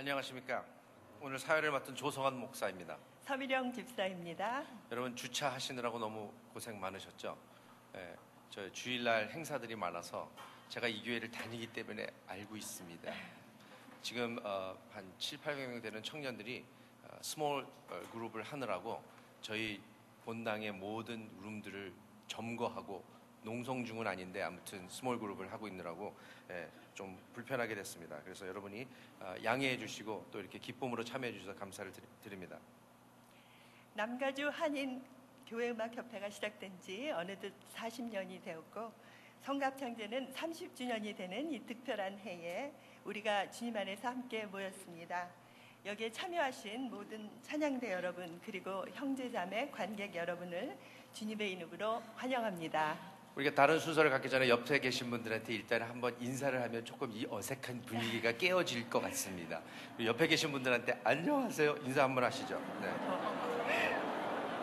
안녕하십니까. 오늘 사회를 맡은 조성환 목사입니다. 서미령 집사입니다. 여러분 주차하시느라고 너무 고생 많으셨죠? 예, 저 주일날 행사들이 많아서 제가 이 교회를 다니기 때문에 알고 있습니다. 지금 어, 한 7, 800명 되는 청년들이 어, small 어, group을 하느라고 저희 본당의 모든 룸들을 점거하고 농성 중은 아닌데 아무튼 small group을 하고 있느라고 예, 좀 불편하게 됐습니다. 그래서 여러분이 어, 양해해 주시고 또 이렇게 기쁨으로 참여해 주셔서 감사를 드립니다. 남가주 한인 교회음악협회가 시작된 지 어느덧 40년이 되었고 성갑창제는 30주년이 되는 이 특별한 해에 우리가 주님 안에서 함께 모였습니다. 여기에 참여하신 모든 찬양대 여러분 그리고 형제자매 관객 여러분을 주님의 이름으로 환영합니다. 우리가 다른 순서를 갖기 전에 옆에 계신 분들한테 일단 한번 인사를 하면 조금 이 어색한 분위기가 깨어질 것 같습니다. 옆에 계신 분들한테 안녕하세요 인사 한번 하시죠. 네.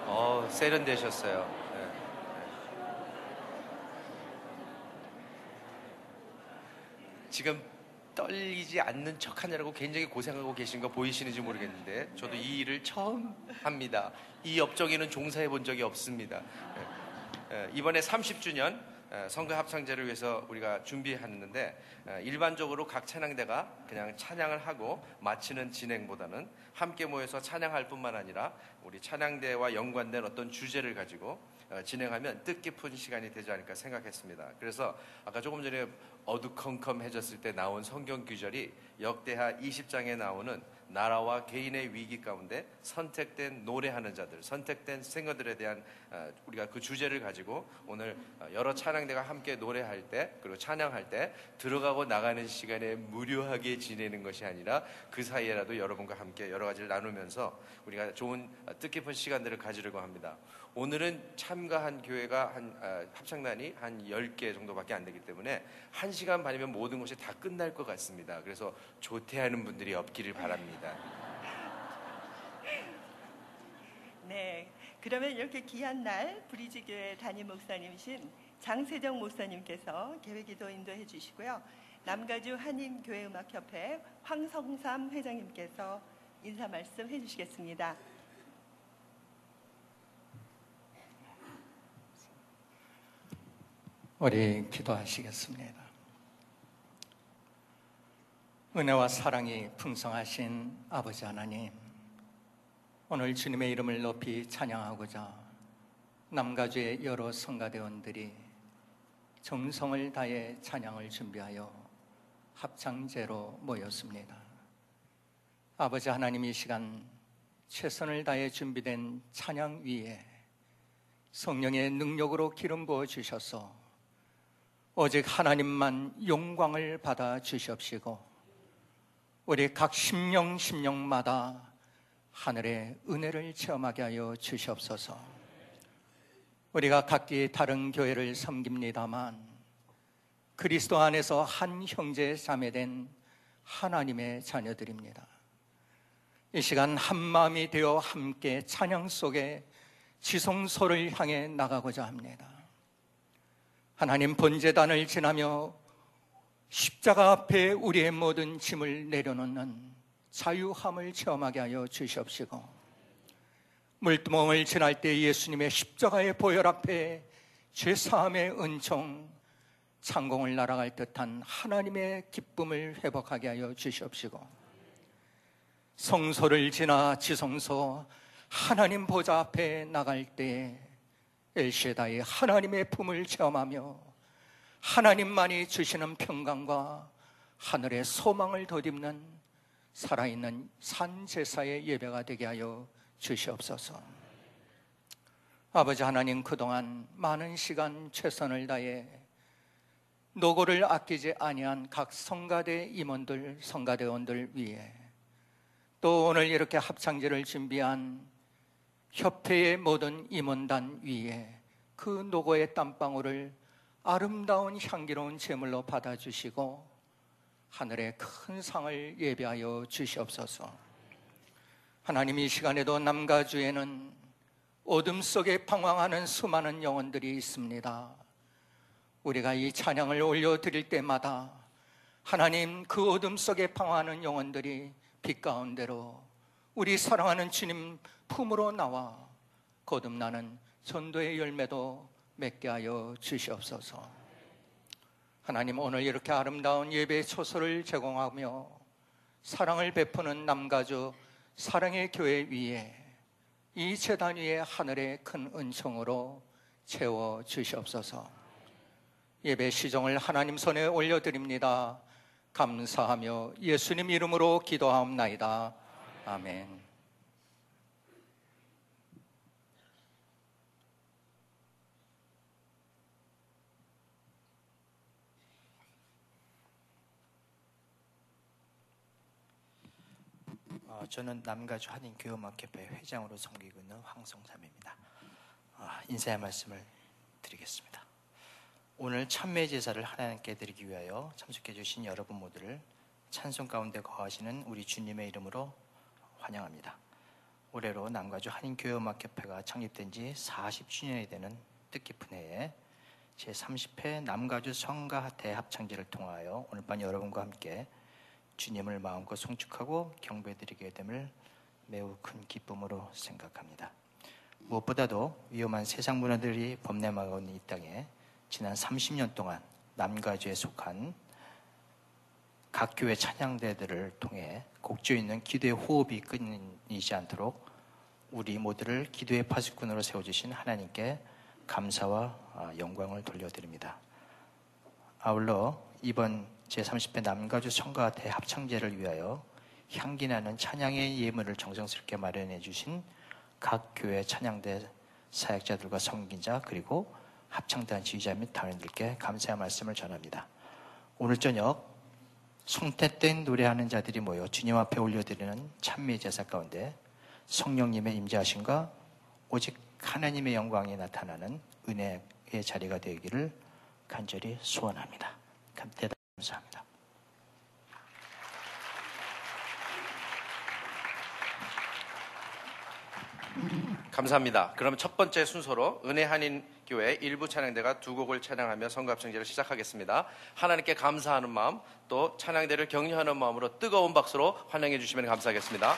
어 세련되셨어요. 네. 네. 지금 떨리지 않는 척 하느라고 굉장히 고생하고 계신 거 보이시는지 모르겠는데 저도 이 일을 처음 합니다. 이 업종에는 종사해 본 적이 없습니다. 네. 에, 이번에 30주년 선거 합창제를 위해서 우리가 준비했는데 에, 일반적으로 각 찬양대가 그냥 찬양을 하고 마치는 진행보다는 함께 모여서 찬양할 뿐만 아니라 우리 찬양대와 연관된 어떤 주제를 가지고 어, 진행하면 뜻깊은 시간이 되지 않을까 생각했습니다. 그래서 아까 조금 전에 어두컴컴해졌을 때 나온 성경 규절이 역대하 20장에 나오는 나라와 개인의 위기 가운데 선택된 노래하는 자들, 선택된 싱어들에 대한 어, 우리가 그 주제를 가지고 오늘 어, 여러 찬양대가 함께 노래할 때 그리고 찬양할 때 들어가고 나가는 시간에 무료하게 지내는 것이 아니라 그 사이에라도 여러분과 함께 여러 가지를 나누면서 우리가 좋은 어, 뜻깊은 시간들을 가지려고 합니다. 오늘은 참가한 교회가 한 아, 합창단이 한 10개 정도밖에 안 되기 때문에 1시간 반이면 모든 것이 다 끝날 것 같습니다. 그래서 조퇴하는 분들이 없기를 바랍니다. 네, 그러면 이렇게 귀한 날 브리지 교회 담임 목사님이신 장세정 목사님께서 계획기도 인도해 주시고요. 남가주 한인교회음악협회 황성삼 회장님께서 인사 말씀 해주시겠습니다. 우리 기도하시겠습니다. 은혜와 사랑이 풍성하신 아버지 하나님, 오늘 주님의 이름을 높이 찬양하고자 남가주의 여러 성가대원들이 정성을 다해 찬양을 준비하여 합창제로 모였습니다. 아버지 하나님 이 시간 최선을 다해 준비된 찬양 위에 성령의 능력으로 기름 부어 주셔서 오직 하나님만 영광을 받아 주시옵시고 우리 각 심령 심령마다 하늘의 은혜를 체험하게 하여 주시옵소서. 우리가 각기 다른 교회를 섬깁니다만 그리스도 안에서 한 형제 자매된 하나님의 자녀들입니다. 이 시간 한 마음이 되어 함께 찬양 속에 지성소를 향해 나가고자 합니다. 하나님 본재단을 지나며 십자가 앞에 우리의 모든 짐을 내려놓는 자유함을 체험하게 하여 주시옵시고 물두멍을 지날 때 예수님의 십자가의 보혈 앞에 죄사함의 은총 창공을 날아갈 듯한 하나님의 기쁨을 회복하게 하여 주시옵시고 성소를 지나 지성소 하나님 보좌 앞에 나갈 때 엘셰다의 하나님의 품을 체험하며 하나님만이 주시는 평강과 하늘의 소망을 덧입는 살아있는 산제사의 예배가 되게 하여 주시옵소서. 아버지 하나님 그동안 많은 시간 최선을 다해 노고를 아끼지 아니한 각 성가대 임원들, 성가대원들 위해 또 오늘 이렇게 합창제를 준비한 협회의 모든 임원단 위에 그 노고의 땀방울을 아름다운 향기로운 제물로 받아주시고 하늘의 큰 상을 예배하여 주시옵소서. 하나님 이 시간에도 남가주에는 어둠 속에 방황하는 수많은 영혼들이 있습니다. 우리가 이 찬양을 올려드릴 때마다 하나님 그 어둠 속에 방황하는 영혼들이 빛 가운데로 우리 사랑하는 주님 품으로 나와 거듭나는 전도의 열매도 맺게 하여 주시옵소서. 하나님 오늘 이렇게 아름다운 예배 초소를 제공하며 사랑을 베푸는 남가주 사랑의 교회 위에 이 재단 위에 하늘의 큰 은총으로 채워 주시옵소서. 예배 시정을 하나님 손에 올려드립니다. 감사하며 예수님 이름으로 기도하옵나이다. 아멘. 어, 저는 남가주 한인교회음악협회 회장으로 섬기고 있는 황성삼입니다. 어, 인사의 말씀을 드리겠습니다. 오늘 참매 제사를 하나님께 드리기 위하여 참석해 주신 여러분 모두를 찬송 가운데 거하시는 우리 주님의 이름으로 환영합니다. 올해로 남가주 한인교회음악협회가 창립된 지 40주년이 되는 뜻깊은 해에 제30회 남가주 성가 대합창제를 통하여 오늘 밤 여러분과 함께 주님을 마음껏 송축하고 경배드리게 됨을 매우 큰 기쁨으로 생각합니다. 무엇보다도 위험한 세상 문화들이 범람하고 있는 이 땅에 지난 30년 동안 남가주에 속한 각 교회 찬양대들을 통해 곡조 있는 기도의 호흡이 끊이지 않도록 우리 모두를 기도의 파수꾼으로 세워주신 하나님께 감사와 아, 영광을 돌려드립니다. 아울러 이번 제30회 남가주 성가 대합창제를 위하여 향기나는 찬양의 예물을 정성스럽게 마련해 주신 각 교회 찬양대 사역자들과 섬긴자 그리고 합창단 지휘자 및 단원들께 감사의 말씀을 전합니다. 오늘 저녁 성태된 노래하는 자들이 모여 주님 앞에 올려드리는 찬미 제사 가운데 성령님의 임재하심과 오직 하나님의 영광이 나타나는 은혜의 자리가 되기를 간절히 소원합니다. 감사합니다. 감사합니다. 그럼 첫 번째 순서로 은혜 한인 교회 일부 찬양대가 두 곡을 찬양하며 성갑창제를 시작하겠습니다. 하나님께 감사하는 마음 또 찬양대를 격려하는 마음으로 뜨거운 박수로 환영해 주시면 감사하겠습니다.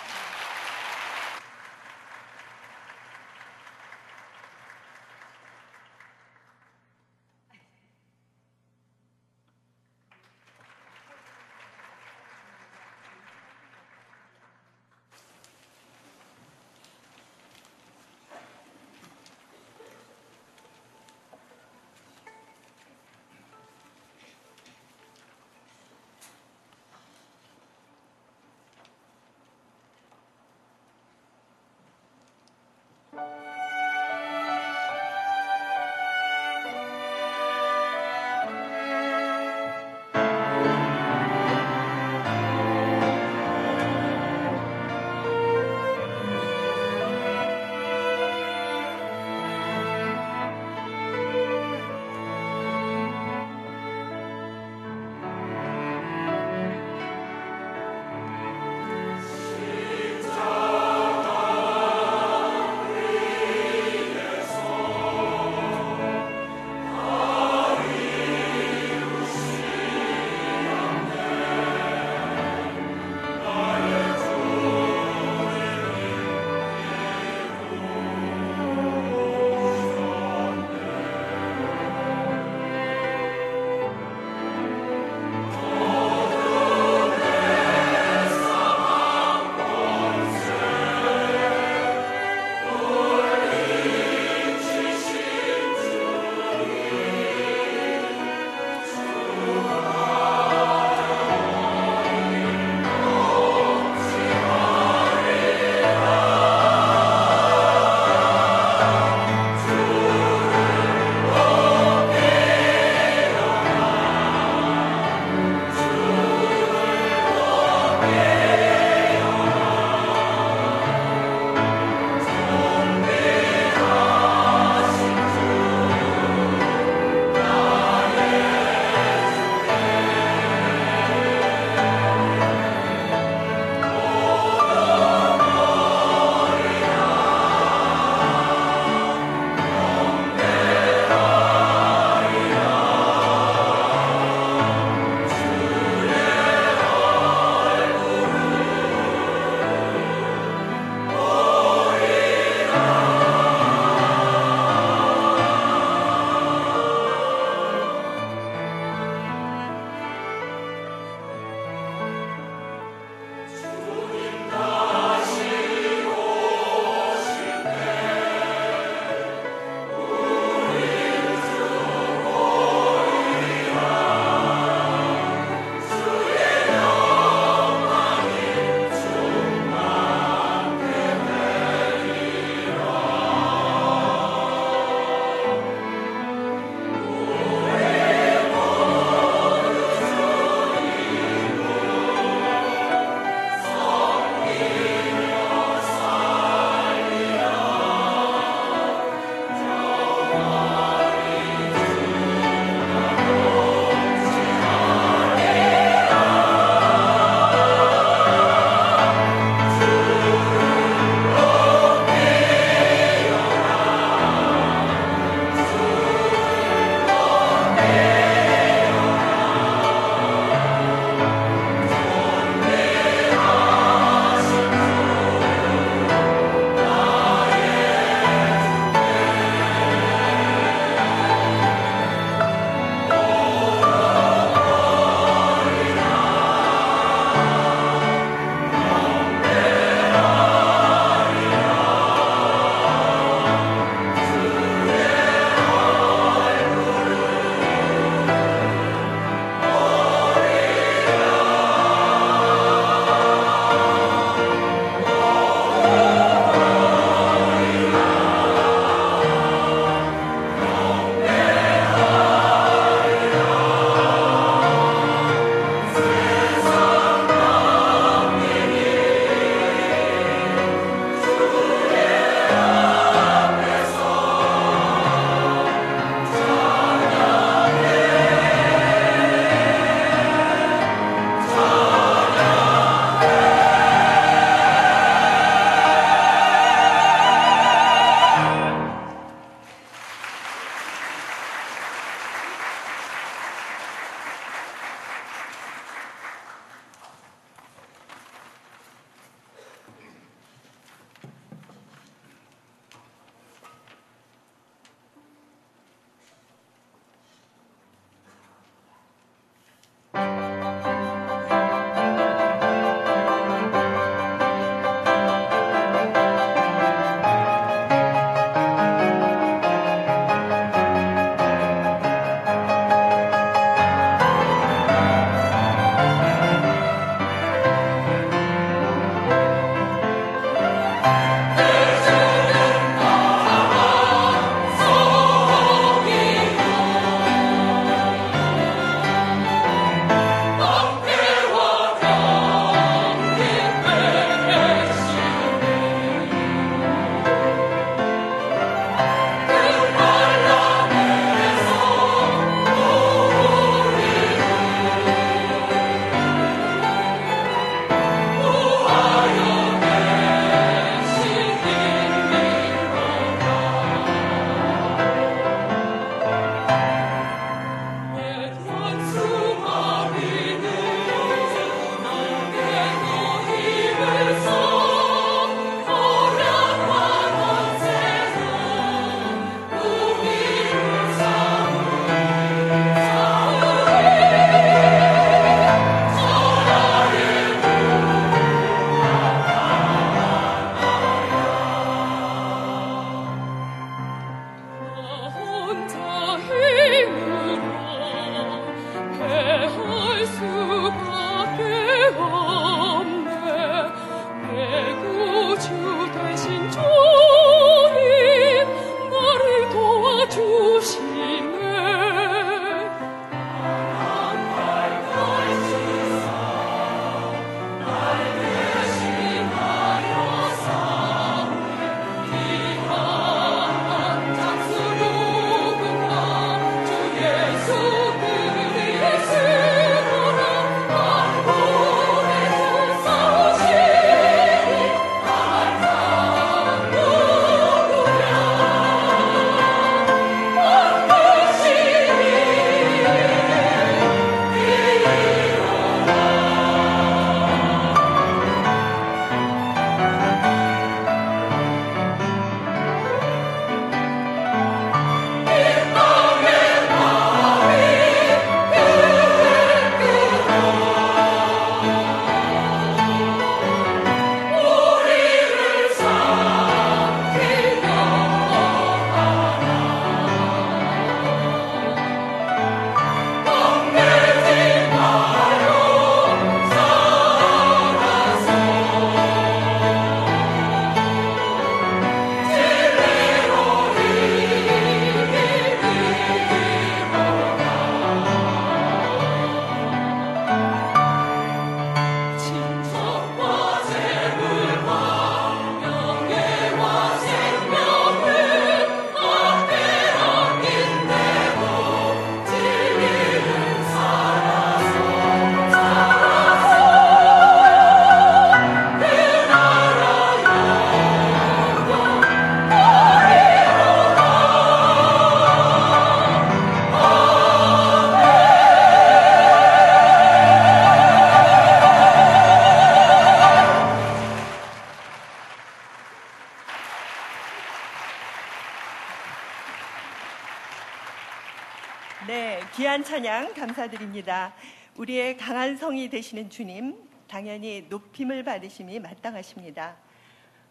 감사드립니다. 우리의 강한 성이 되시는 주님, 당연히 높임을 받으심이 마땅하십니다.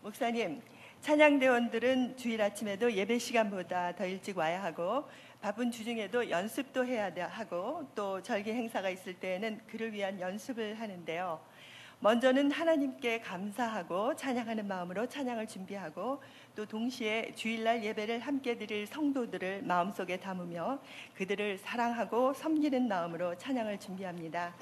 목사님, 찬양대원들은 주일 아침에도 예배 시간보다 더 일찍 와야 하고 바쁜 주중에도 연습도 해야 돼- 하고 또 절기 행사가 있을 때에는 그를 위한 연습을 하는데요. 먼저는 하나님께 감사하고 찬양하는 마음으로 찬양을 준비하고 또 동시에 주일날 예배를 함께 드릴 성도들을 마음속에 담으며 그들을 사랑하고 섬기는 마음으로 찬양을 준비합니다.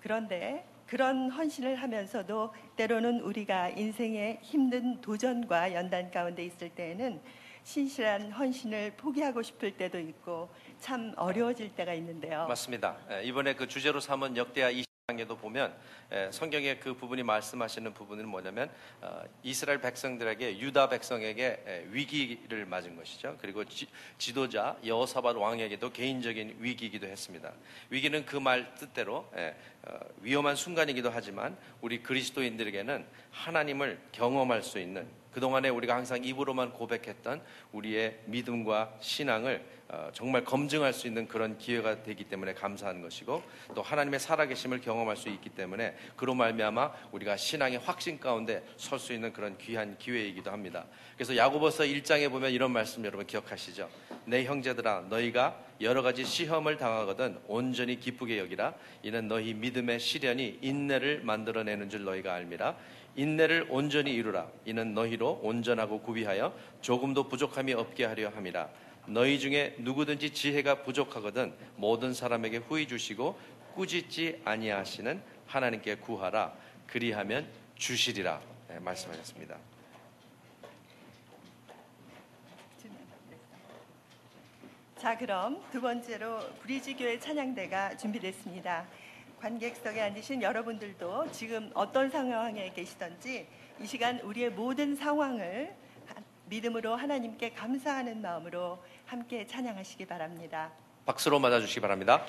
그런데 그런 헌신을 하면서도 때로는 우리가 인생의 힘든 도전과 연단 가운데 있을 때에는 신실한 헌신을 포기하고 싶을 때도 있고 참 어려워질 때가 있는데요. 맞습니다. 예, 이번에 그 주제로 삼은 역대하 20 장에도 보면 예, 성경의 그 부분이 말씀하시는 부분은 뭐냐면 어, 이스라엘 백성들에게 유다 백성에게 예, 위기를 맞은 것이죠. 그리고 지, 지도자 여호사밧 왕에게도 개인적인 위기이기도 했습니다. 위기는 그 말 뜻대로 예, 어, 위험한 순간이기도 하지만 우리 그리스도인들에게는 하나님을 경험할 수 있는 그동안에 우리가 항상 입으로만 고백했던 우리의 믿음과 신앙을 어, 정말 검증할 수 있는 그런 기회가 되기 때문에 감사한 것이고 또 하나님의 살아계심을 경험할 수 있기 때문에 그로 말미암아 우리가 신앙의 확신 가운데 설 수 있는 그런 귀한 기회이기도 합니다. 그래서 야고보서 1장에 보면 이런 말씀 여러분 기억하시죠? 내 형제들아 너희가 여러 가지 시험을 당하거든 온전히 기쁘게 여기라 이는 너희 믿음의 시련이 인내를 만들어내는 줄 너희가 알미라 인내를 온전히 이루라 이는 너희로 온전하고 구비하여 조금도 부족함이 없게 하려 함이라 너희 중에 누구든지 지혜가 부족하거든 모든 사람에게 후히 주시고 꾸짖지 아니하시는 하나님께 구하라 그리하면 주시리라 네, 말씀하셨습니다. 자, 그럼 두 번째로 브리지교회 찬양대가 준비됐습니다. 관객석에 앉으신 여러분들도 지금 어떤 상황에 계시던지 이 시간 우리의 모든 상황을 하- 믿음으로 하나님께 감사하는 마음으로 함께 찬양하시기 바랍니다. 박수로 맞아주시기 바랍니다.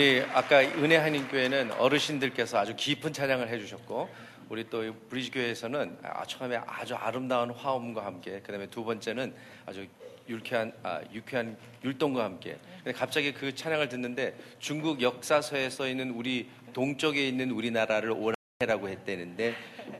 우리 아까 은혜 한인교회는 어르신들께서 아주 깊은 찬양을 해주셨고 우리 또 브리지 교회에서는 아, 처음에 아주 아름다운 화음과 함께 그다음에 두 번째는 아주 유쾌한 아, 유쾌한 율동과 함께. 갑자기 그 찬양을 듣는데 중국 역사서에 써 있는 우리 동쪽에 있는 우리나라를 오랑캐라고 했대는데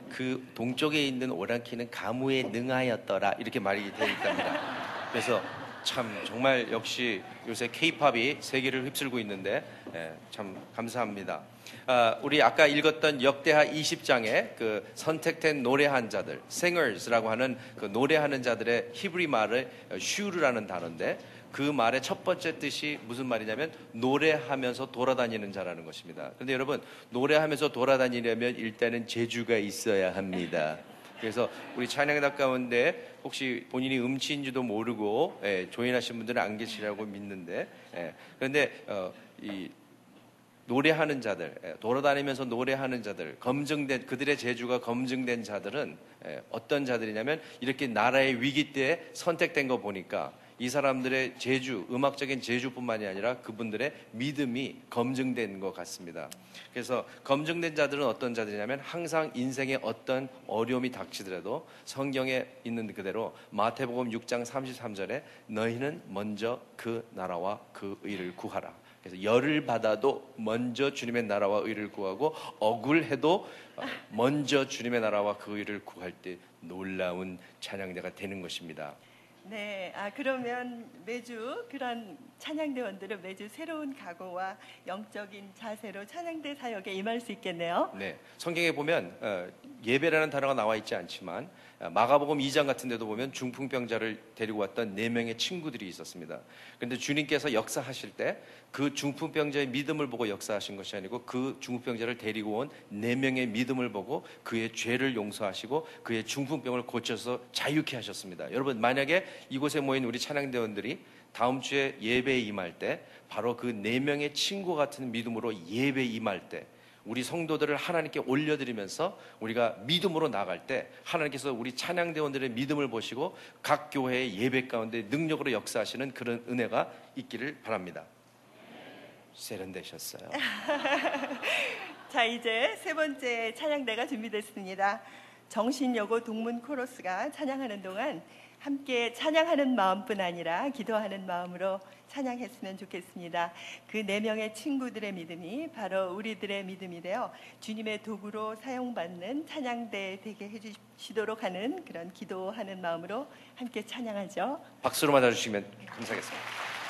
그 동쪽에 있는 오랑캐는 가무에 능하였더라 이렇게 말이 되어 있답니다. 그래서 참 정말 역시 요새 케이팝이 세계를 휩쓸고 있는데 예, 참 감사합니다. 아, 우리 아까 읽었던 역대하 20장에 그 선택된 노래한 자들, singers라고 하는 그 노래하는 자들의 히브리 말을 슈르라는 단어인데 그 말의 첫 번째 뜻이 무슨 말이냐면 노래하면서 돌아다니는 자라는 것입니다. 그런데 여러분 노래하면서 돌아다니려면 일단은 재주가 있어야 합니다. 그래서 우리 찬양단 가운데 혹시 본인이 음치인지도 모르고 예, 조인하신 분들은 안 계시라고 믿는데 예, 그런데 어, 이 노래하는 자들, 예, 돌아다니면서 노래하는 자들, 검증된 그들의 재주가 검증된 자들은 예, 어떤 자들이냐면 이렇게 나라의 위기 때 선택된 거 보니까 이 사람들의 재주, 음악적인 재주뿐만이 아니라 그분들의 믿음이 검증된 것 같습니다. 그래서 검증된 자들은 어떤 자들이냐면 항상 인생에 어떤 어려움이 닥치더라도 성경에 있는 그대로 마태복음 6장 33절에 너희는 먼저 그 나라와 그 의를 구하라. 그래서 열을 받아도 먼저 주님의 나라와 의를 구하고 억울해도 먼저 주님의 나라와 그 의를 구할 때 놀라운 찬양대가 되는 것입니다. 네, 아 그러면 매주 그런 찬양대원들은 매주 새로운 각오와 영적인 자세로 찬양대 사역에 임할 수 있겠네요. 네, 성경에 보면 어, 예배라는 단어가 나와 있지 않지만 어, 마가복음 2장 같은 데도 보면 중풍병자를 데리고 왔던 네 명의 친구들이 있었습니다. 그런데 주님께서 역사하실 때 그 중풍병자의 믿음을 보고 역사하신 것이 아니고 그 중풍병자를 데리고 온 네 명의 믿음을 보고 그의 죄를 용서하시고 그의 중풍병을 고쳐서 자유케 하셨습니다. 여러분 만약에 이곳에 모인 우리 찬양대원들이 다음 주에 예배에 임할 때 바로 그 네 명의 친구 같은 믿음으로 예배에 임할 때 우리 성도들을 하나님께 올려드리면서 우리가 믿음으로 나갈 때 하나님께서 우리 찬양대원들의 믿음을 보시고 각 교회의 예배 가운데 능력으로 역사하시는 그런 은혜가 있기를 바랍니다. 세련되셨어요. 자 이제 세 번째 찬양대가 준비됐습니다. 정신여고 동문 코러스가 찬양하는 동안 함께 찬양하는 마음뿐 아니라 기도하는 마음으로 찬양했으면 좋겠습니다. 그 네 명의 친구들의 믿음이 바로 우리들의 믿음이 되어 주님의 도구로 사용받는 찬양대 되게 해주시도록 하는 그런 기도하는 마음으로 함께 찬양하죠. 박수로 맞아주시면 감사하겠습니다.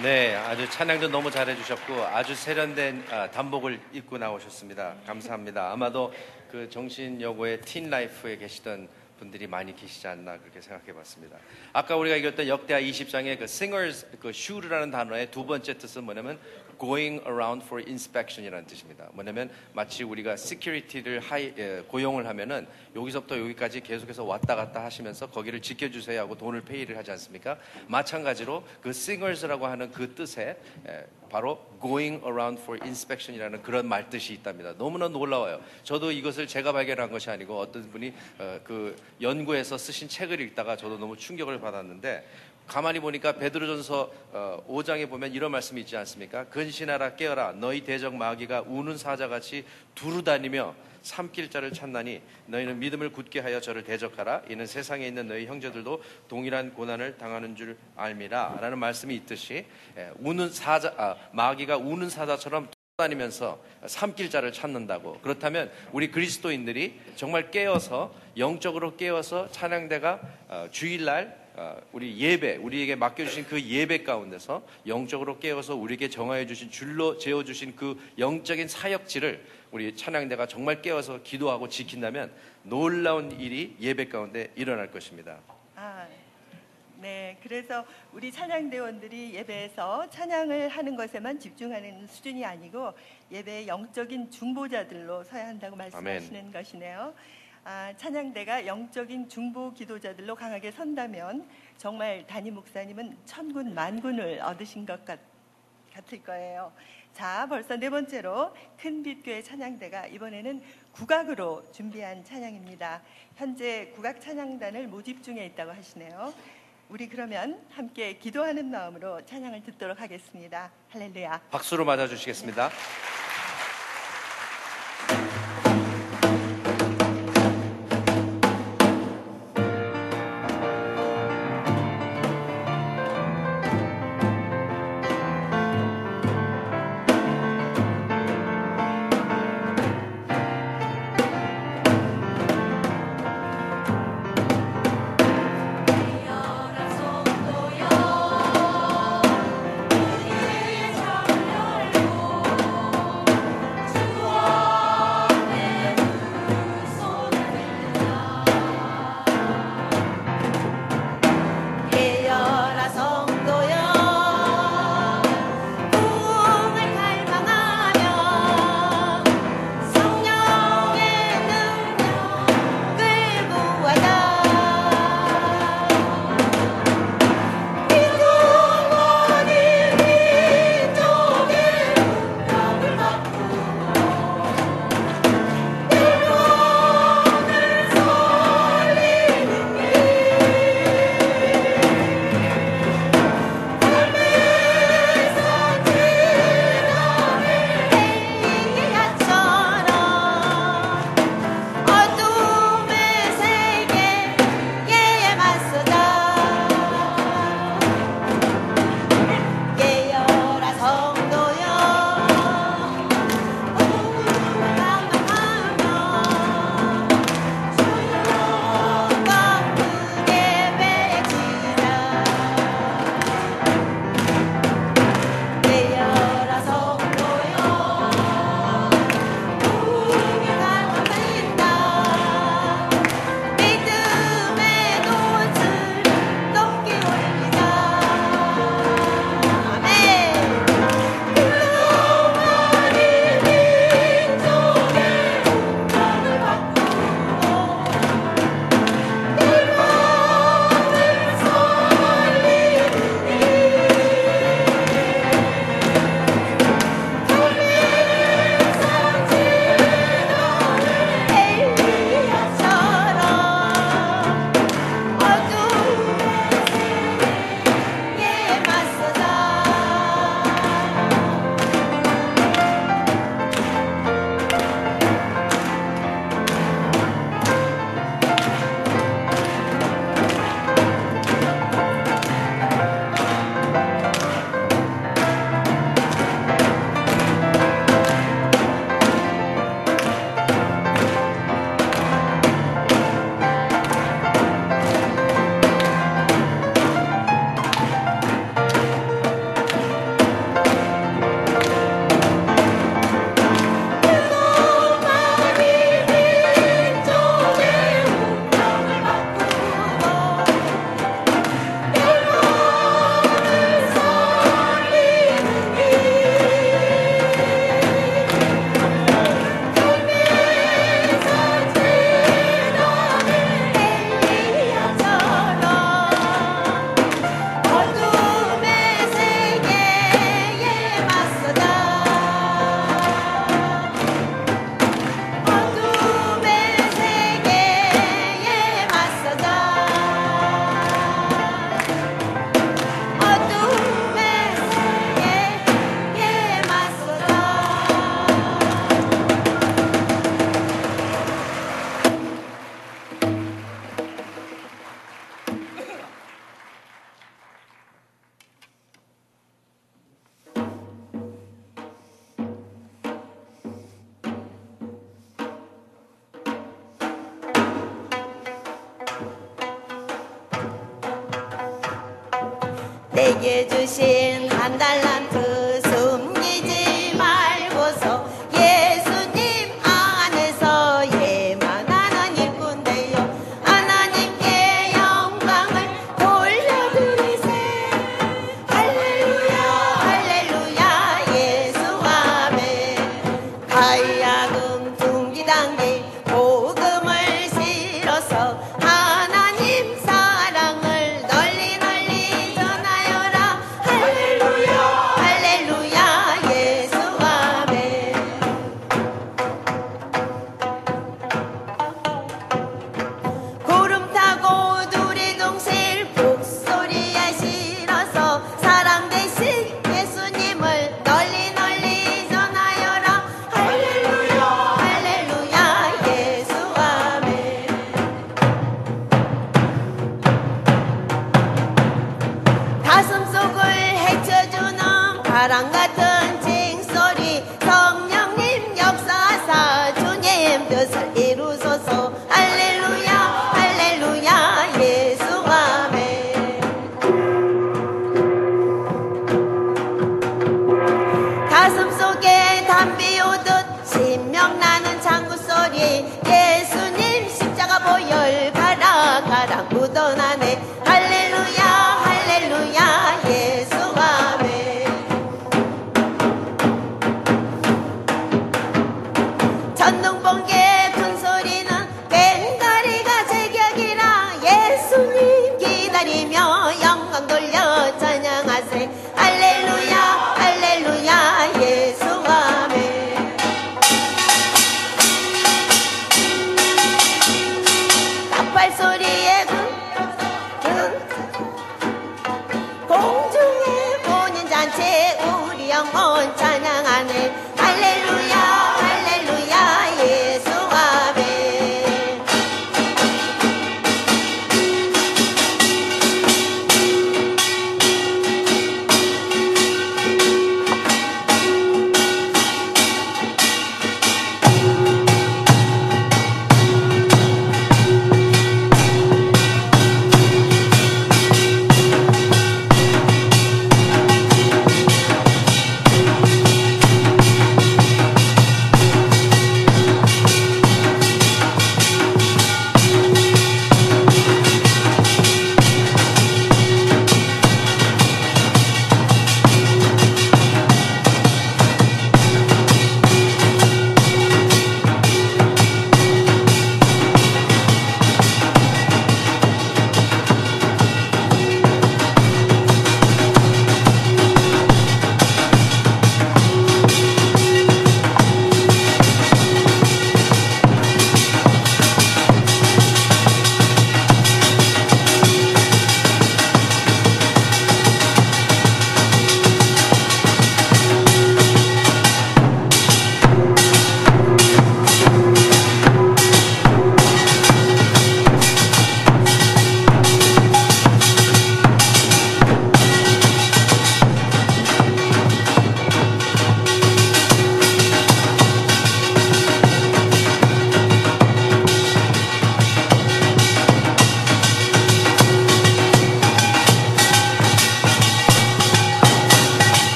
아주 찬양도 너무 잘해주셨고 아주 세련된 아, 단복을 입고 나오셨습니다. 감사합니다. 아마도 그 정신여고의 틴 라이프에 계시던 분들이 많이 계시지 않나 그렇게 생각해봤습니다. 아까 우리가 읽었던 역대하 20장의 그 singers 그 should라는 단어의 두 번째 뜻은 뭐냐면 going around for inspection이라는 뜻입니다. 뭐냐면 마치 우리가 security를 하이, 예, 고용을 하면은 여기서부터 여기까지 계속해서 왔다 갔다 하시면서 거기를 지켜주세요 하고 돈을 페이를 하지 않습니까? 마찬가지로 그 singers라고 하는 그 뜻에 예, 바로 going around for inspection이라는 그런 말 뜻이 있답니다. 너무나 놀라워요. 저도 이것을 제가 발견한 것이 아니고 어떤 분이 어, 그 연구해서 쓰신 책을 읽다가 저도 너무 충격을 받았는데 가만히 보니까 베드로전서 어, 5장에 보면 이런 말씀이 있지 않습니까? 근신하라 깨어라 너희 대적 마귀가 우는 사자같이 두루다니며 삼킬 자를 찾나니 너희는 믿음을 굳게 하여 저를 대적하라. 이는 세상에 있는 너희 형제들도 동일한 고난을 당하는 줄 알미라. 라는 말씀이 있듯이 예, 우는 사자 아, 마귀가 우는 사자처럼 다니면서 삼킬 자를 찾는다고. 그렇다면 우리 그리스도인들이 정말 깨어서 영적으로 깨어서 찬양대가 어, 주일날 어, 우리 예배 우리에게 맡겨주신 그 예배 가운데서 영적으로 깨어서 우리에게 정하여 주신 줄로 재어 주신 그 영적인 사역지를 우리 찬양대가 정말 깨어서 기도하고 지킨다면 놀라운 일이 예배 가운데 일어날 것입니다. 아, 네. 그래서 우리 찬양대원들이 예배에서 찬양을 하는 것에만 집중하는 수준이 아니고 예배의 영적인 중보자들로 서야 한다고 말씀하시는 것이네요. 아, 찬양대가 영적인 중보 기도자들로 강하게 선다면 정말 담임 목사님은 천군 만군을 얻으신 것 같, 같을 거예요. 자, 벌써 네 번째로 큰 빛교회 찬양대가 이번에는 국악으로 준비한 찬양입니다. 현재 국악 찬양단을 모집 중에 있다고 하시네요. 우리 그러면 함께 기도하는 마음으로 찬양을 듣도록 하겠습니다. 할렐루야. 박수로 맞아주시겠습니다.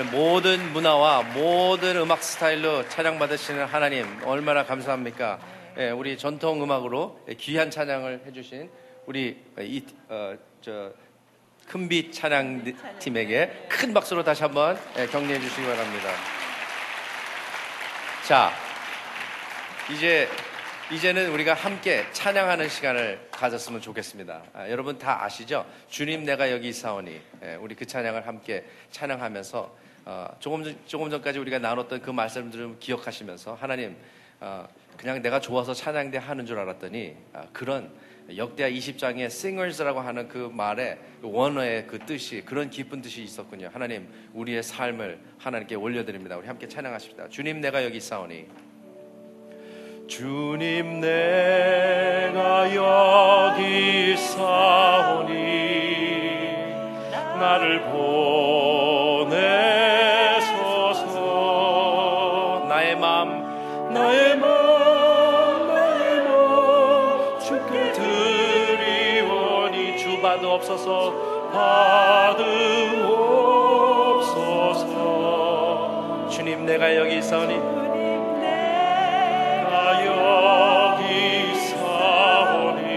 정말 모든 문화와 모든 음악 스타일로 찬양받으시는 하나님 얼마나 감사합니까? 예, 우리 전통 음악으로 귀한 찬양을 해주신 우리 이, 어, 저, 큰빛 찬양 팀에게 큰 박수로 다시 한번 예, 격려해 주시기 바랍니다. 자, 이제 이제는 우리가 함께 찬양하는 시간을 가졌으면 좋겠습니다. 아, 여러분 다 아시죠? 주님 내가 여기 있사오니 예, 우리 그 찬양을 함께 찬양하면서 어, 조금 전, 조금 전까지 우리가 나눴던 그 말씀들을 기억하시면서 하나님 어, 그냥 내가 좋아서 찬양대 하는 줄 알았더니 아, 그런 역대하 20장의 singers라고 하는 그 말에 원어의 그 뜻이 그런 깊은 뜻이 있었군요. 하나님 우리의 삶을 하나님께 올려드립니다. 우리 함께 찬양하십시다. 주님 내가 여기 있사오니 주님 내가 여기 있사오니 나를 보 받으옵소서 받으옵소서. 주님 내가 여기 있사오니 나 여기 사오니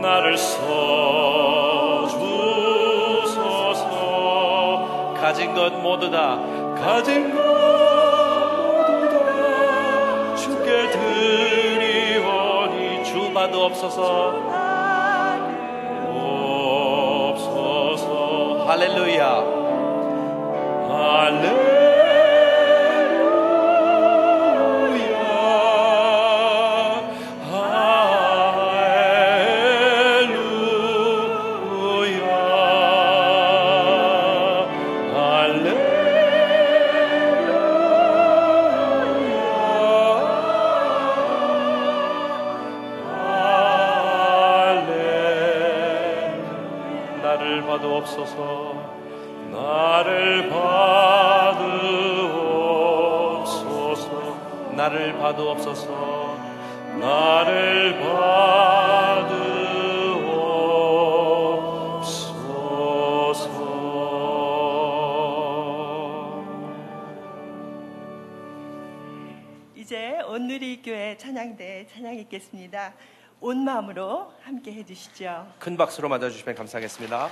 나를 써주소서. 가진 것 모두 다 가진 것 모두 다 주께 드리오니 주 받으옵소서 옵소 이제 온누리 교회 찬양대 찬양 있겠습니다. 온 마음으로 함께 해주시죠. 큰 박수로 맞아주시면 감사하겠습니다.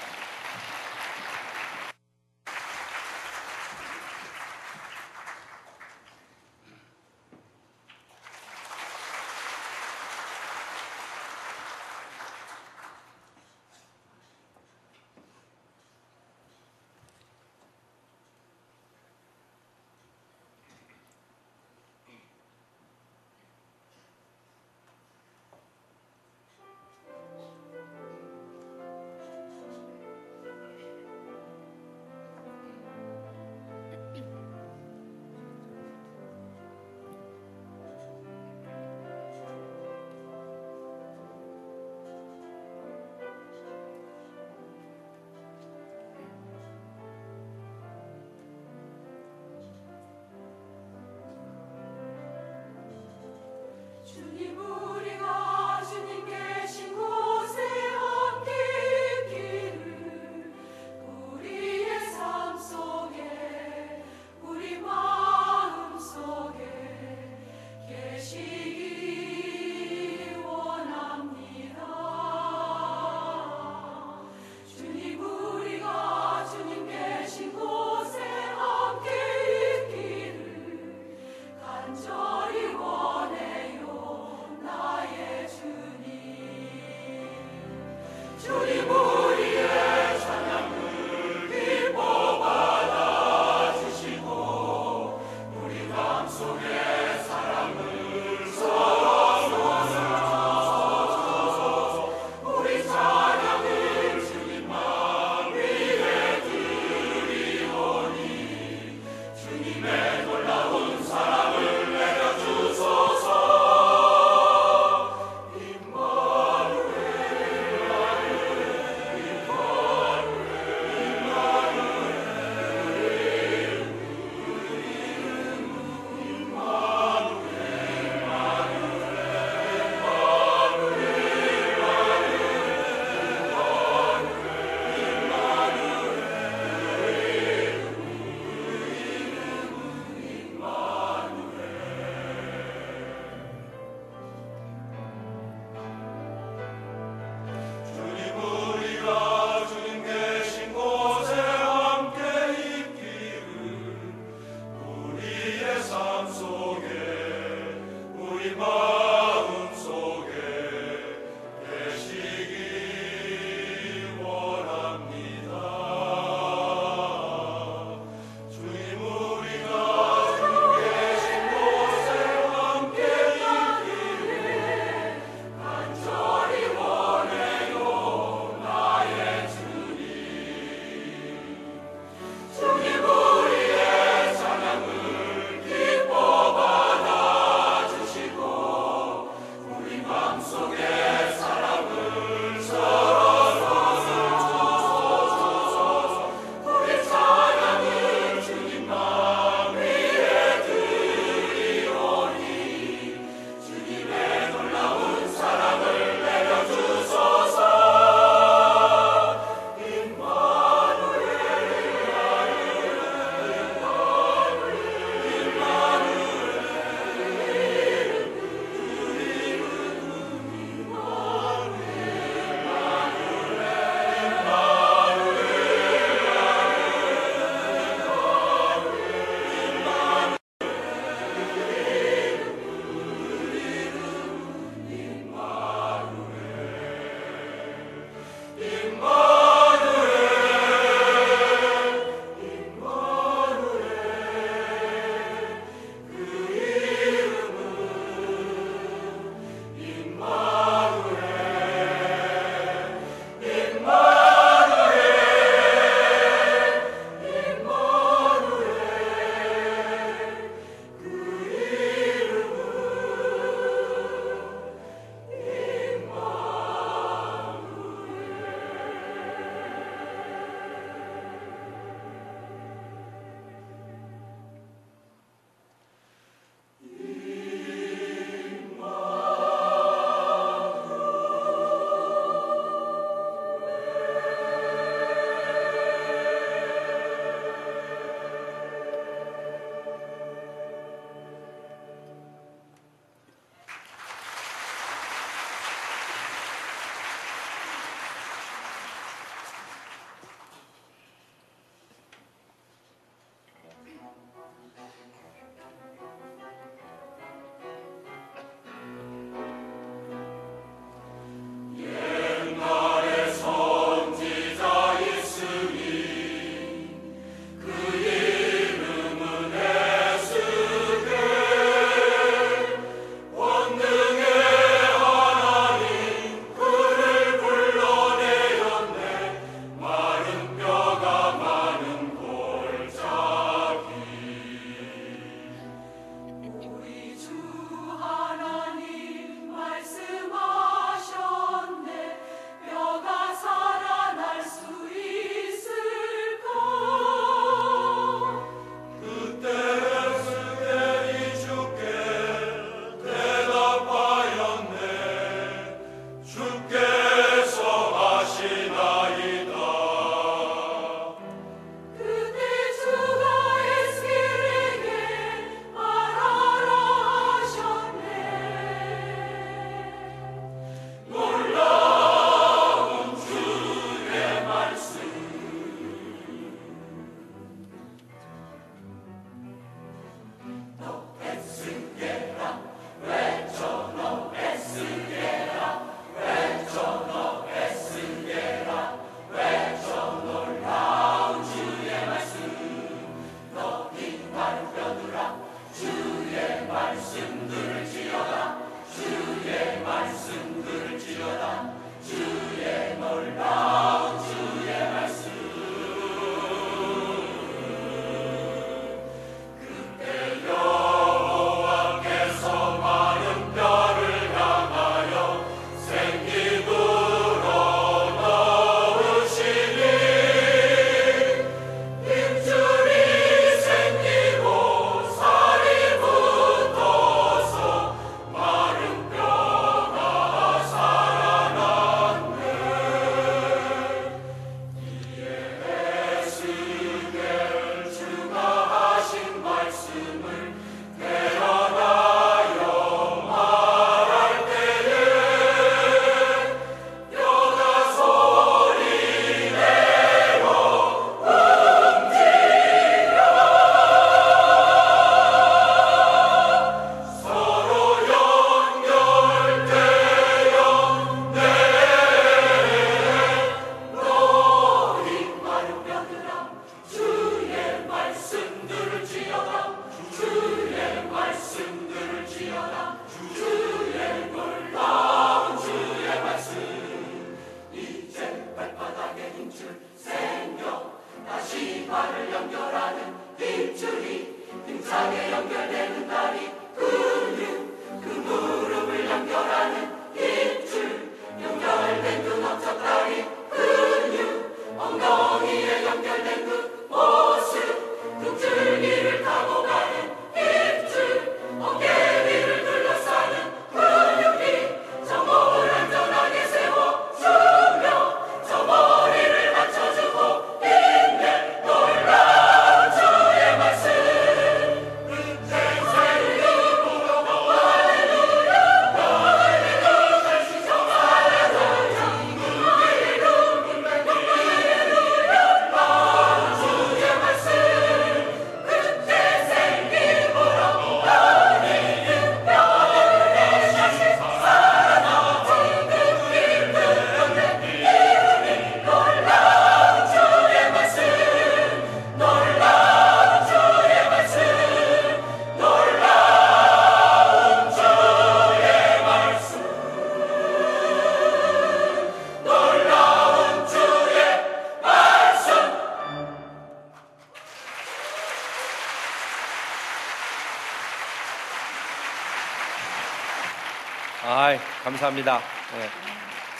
감사합니다. 네.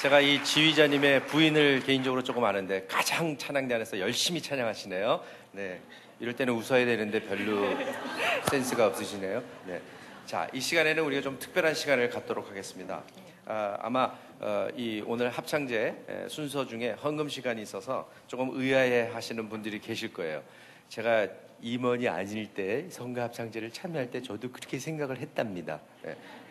제가 이 지휘자님의 부인을 개인적으로 조금 아는데 가장 찬양대 안에서 열심히 찬양하시네요. 네. 이럴 때는 웃어야 되는데 별로 센스가 없으시네요. 네. 자, 이 시간에는 우리가 좀 특별한 시간을 갖도록 하겠습니다. 아, 아마 어, 이 오늘 합창제 에, 순서 중에 헌금 시간이 있어서 조금 의아해 하시는 분들이 계실 거예요. 제가 임원이 아닐 때 성가 합창제를 참여할 때 저도 그렇게 생각을 했답니다. 예, 예.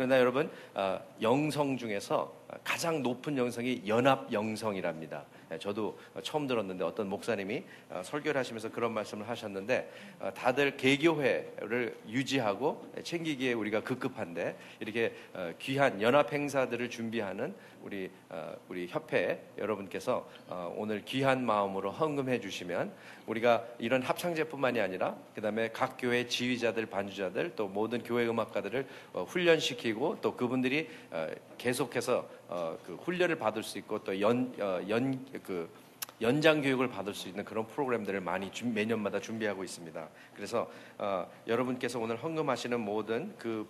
그러나 여러분 어, 영성 중에서 가장 높은 영성이 연합 영성이랍니다. 예, 저도 처음 들었는데 어떤 목사님이 어, 설교를 하시면서 그런 말씀을 하셨는데 어, 다들 개교회를 유지하고 챙기기에 우리가 급급한데 이렇게 어, 귀한 연합 행사들을 준비하는 우리 어, 우리 협회 여러분께서 어, 오늘 귀한 마음으로 헌금해 주시면 우리가 이런 합창제뿐만이 아니라 그다음에 각 교회 지휘자들 반주자들 또 모든 교회 음악가들을 어, 훈련시키고 또 그분들이 어, 계속해서 어, 그 훈련을 받을 수 있고 또 연 연그 연장 교육을 받을 수 있는 그런 프로그램들을 많이 준- 매년마다 준비하고 있습니다. 그래서 어, 여러분께서 오늘 헌금하시는 모든 그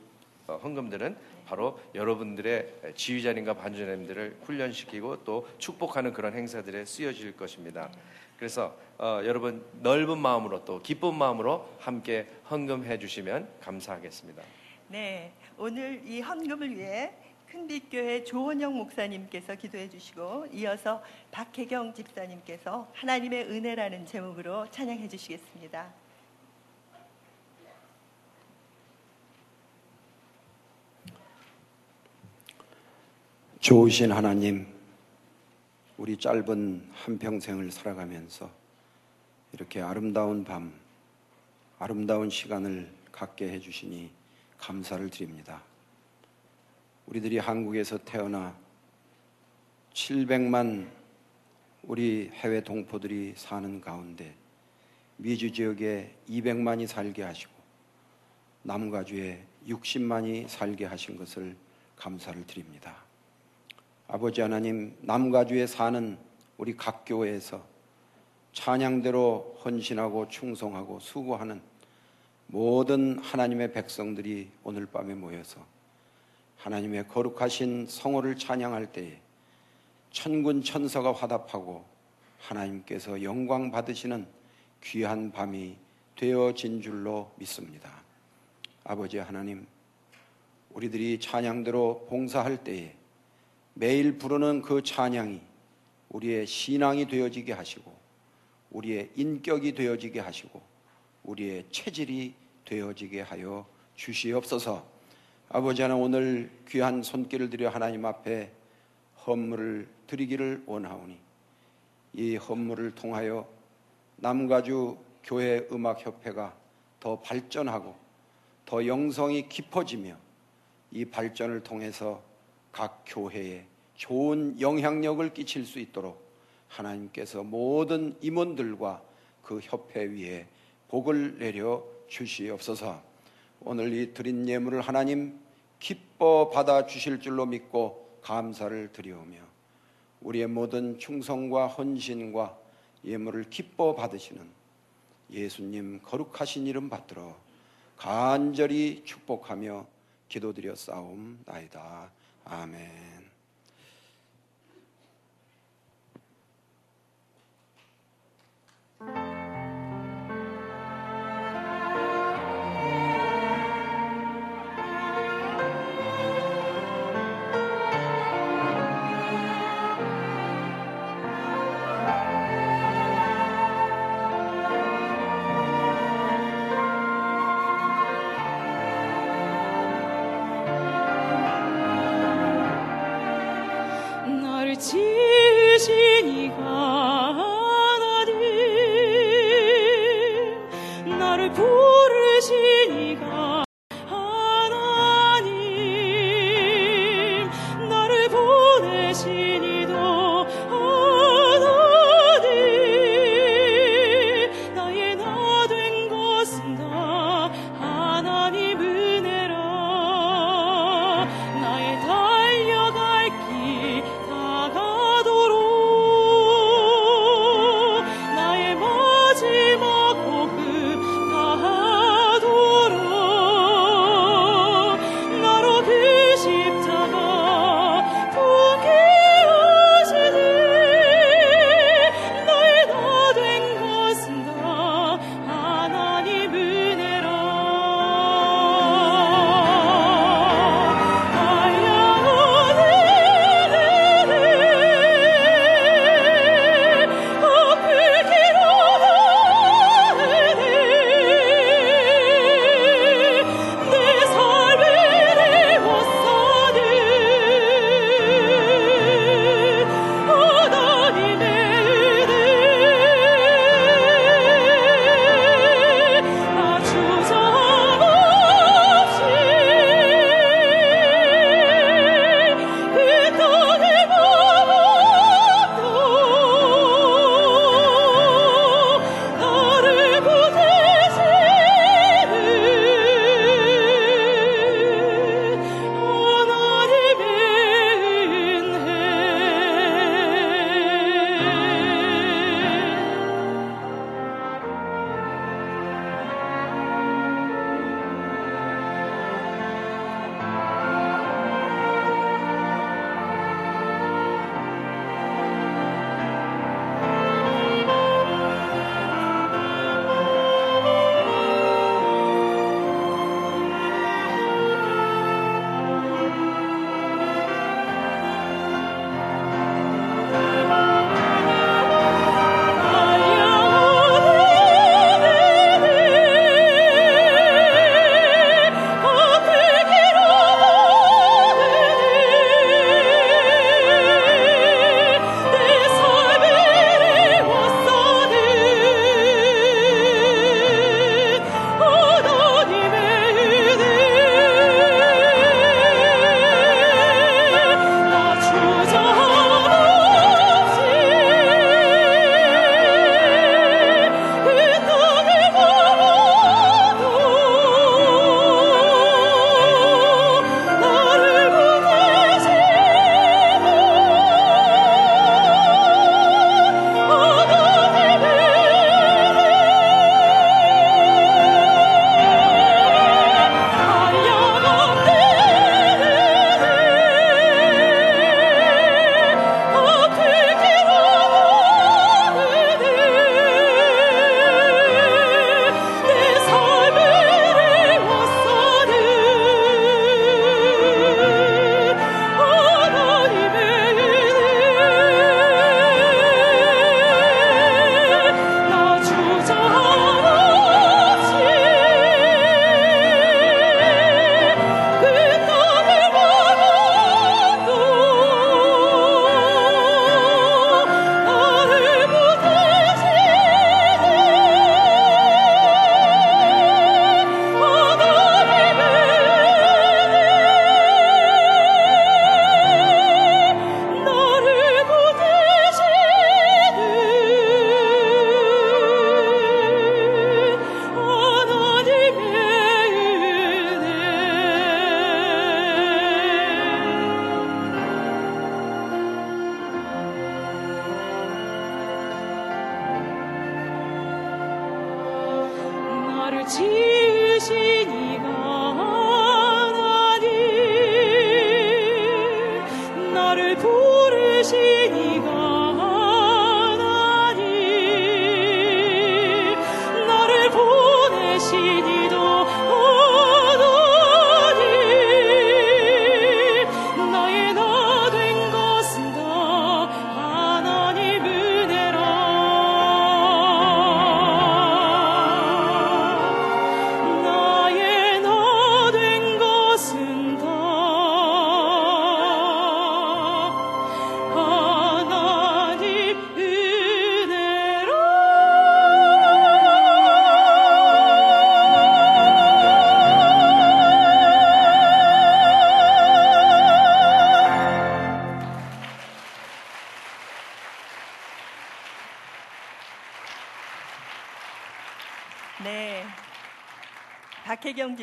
어, 헌금들은 바로 여러분들의 지휘자님과 반주자님들을 훈련시키고 또 축복하는 그런 행사들에 쓰여질 것입니다. 그래서 어, 여러분 넓은 마음으로 또 기쁜 마음으로 함께 헌금해 주시면 감사하겠습니다. 네, 오늘 이 헌금을 위해 큰빛교회 조원영 목사님께서 기도해 주시고 이어서 박혜경 집사님께서 하나님의 은혜라는 제목으로 찬양해 주시겠습니다. 좋으신 하나님, 우리 짧은 한평생을 살아가면서 이렇게 아름다운 밤, 아름다운 시간을 갖게 해주시니 감사를 드립니다. 우리들이 한국에서 태어나 700만 우리 해외 동포들이 사는 가운데 미주 지역에 200만이 살게 하시고 남가주에 60만이 살게 하신 것을 감사를 드립니다. 아버지 하나님 남가주에 사는 우리 각 교회에서 찬양대로 헌신하고 충성하고 수고하는 모든 하나님의 백성들이 오늘 밤에 모여서 하나님의 거룩하신 성호를 찬양할 때에 천군 천사가 화답하고 하나님께서 영광 받으시는 귀한 밤이 되어진 줄로 믿습니다. 아버지 하나님, 우리들이 찬양대로 봉사할 때에 매일 부르는 그 찬양이 우리의 신앙이 되어지게 하시고 우리의 인격이 되어지게 하시고 우리의 체질이 되어지게 하여 주시옵소서. 아버지 하나님 오늘 귀한 손길을 들여 하나님 앞에 헌물을 드리기를 원하오니 이 헌물을 통하여 남가주 교회 음악 협회가 더 발전하고 더 영성이 깊어지며 이 발전을 통해서 각 교회에 좋은 영향력을 끼칠 수 있도록 하나님께서 모든 임원들과 그 협회 위에 복을 내려 주시옵소서. 오늘 이 드린 예물을 하나님 기뻐 받아 주실 줄로 믿고 감사를 드리오며 우리의 모든 충성과 헌신과 예물을 기뻐 받으시는 예수님 거룩하신 이름 받들어 간절히 축복하며 기도드려 싸움 나이다. 아멘.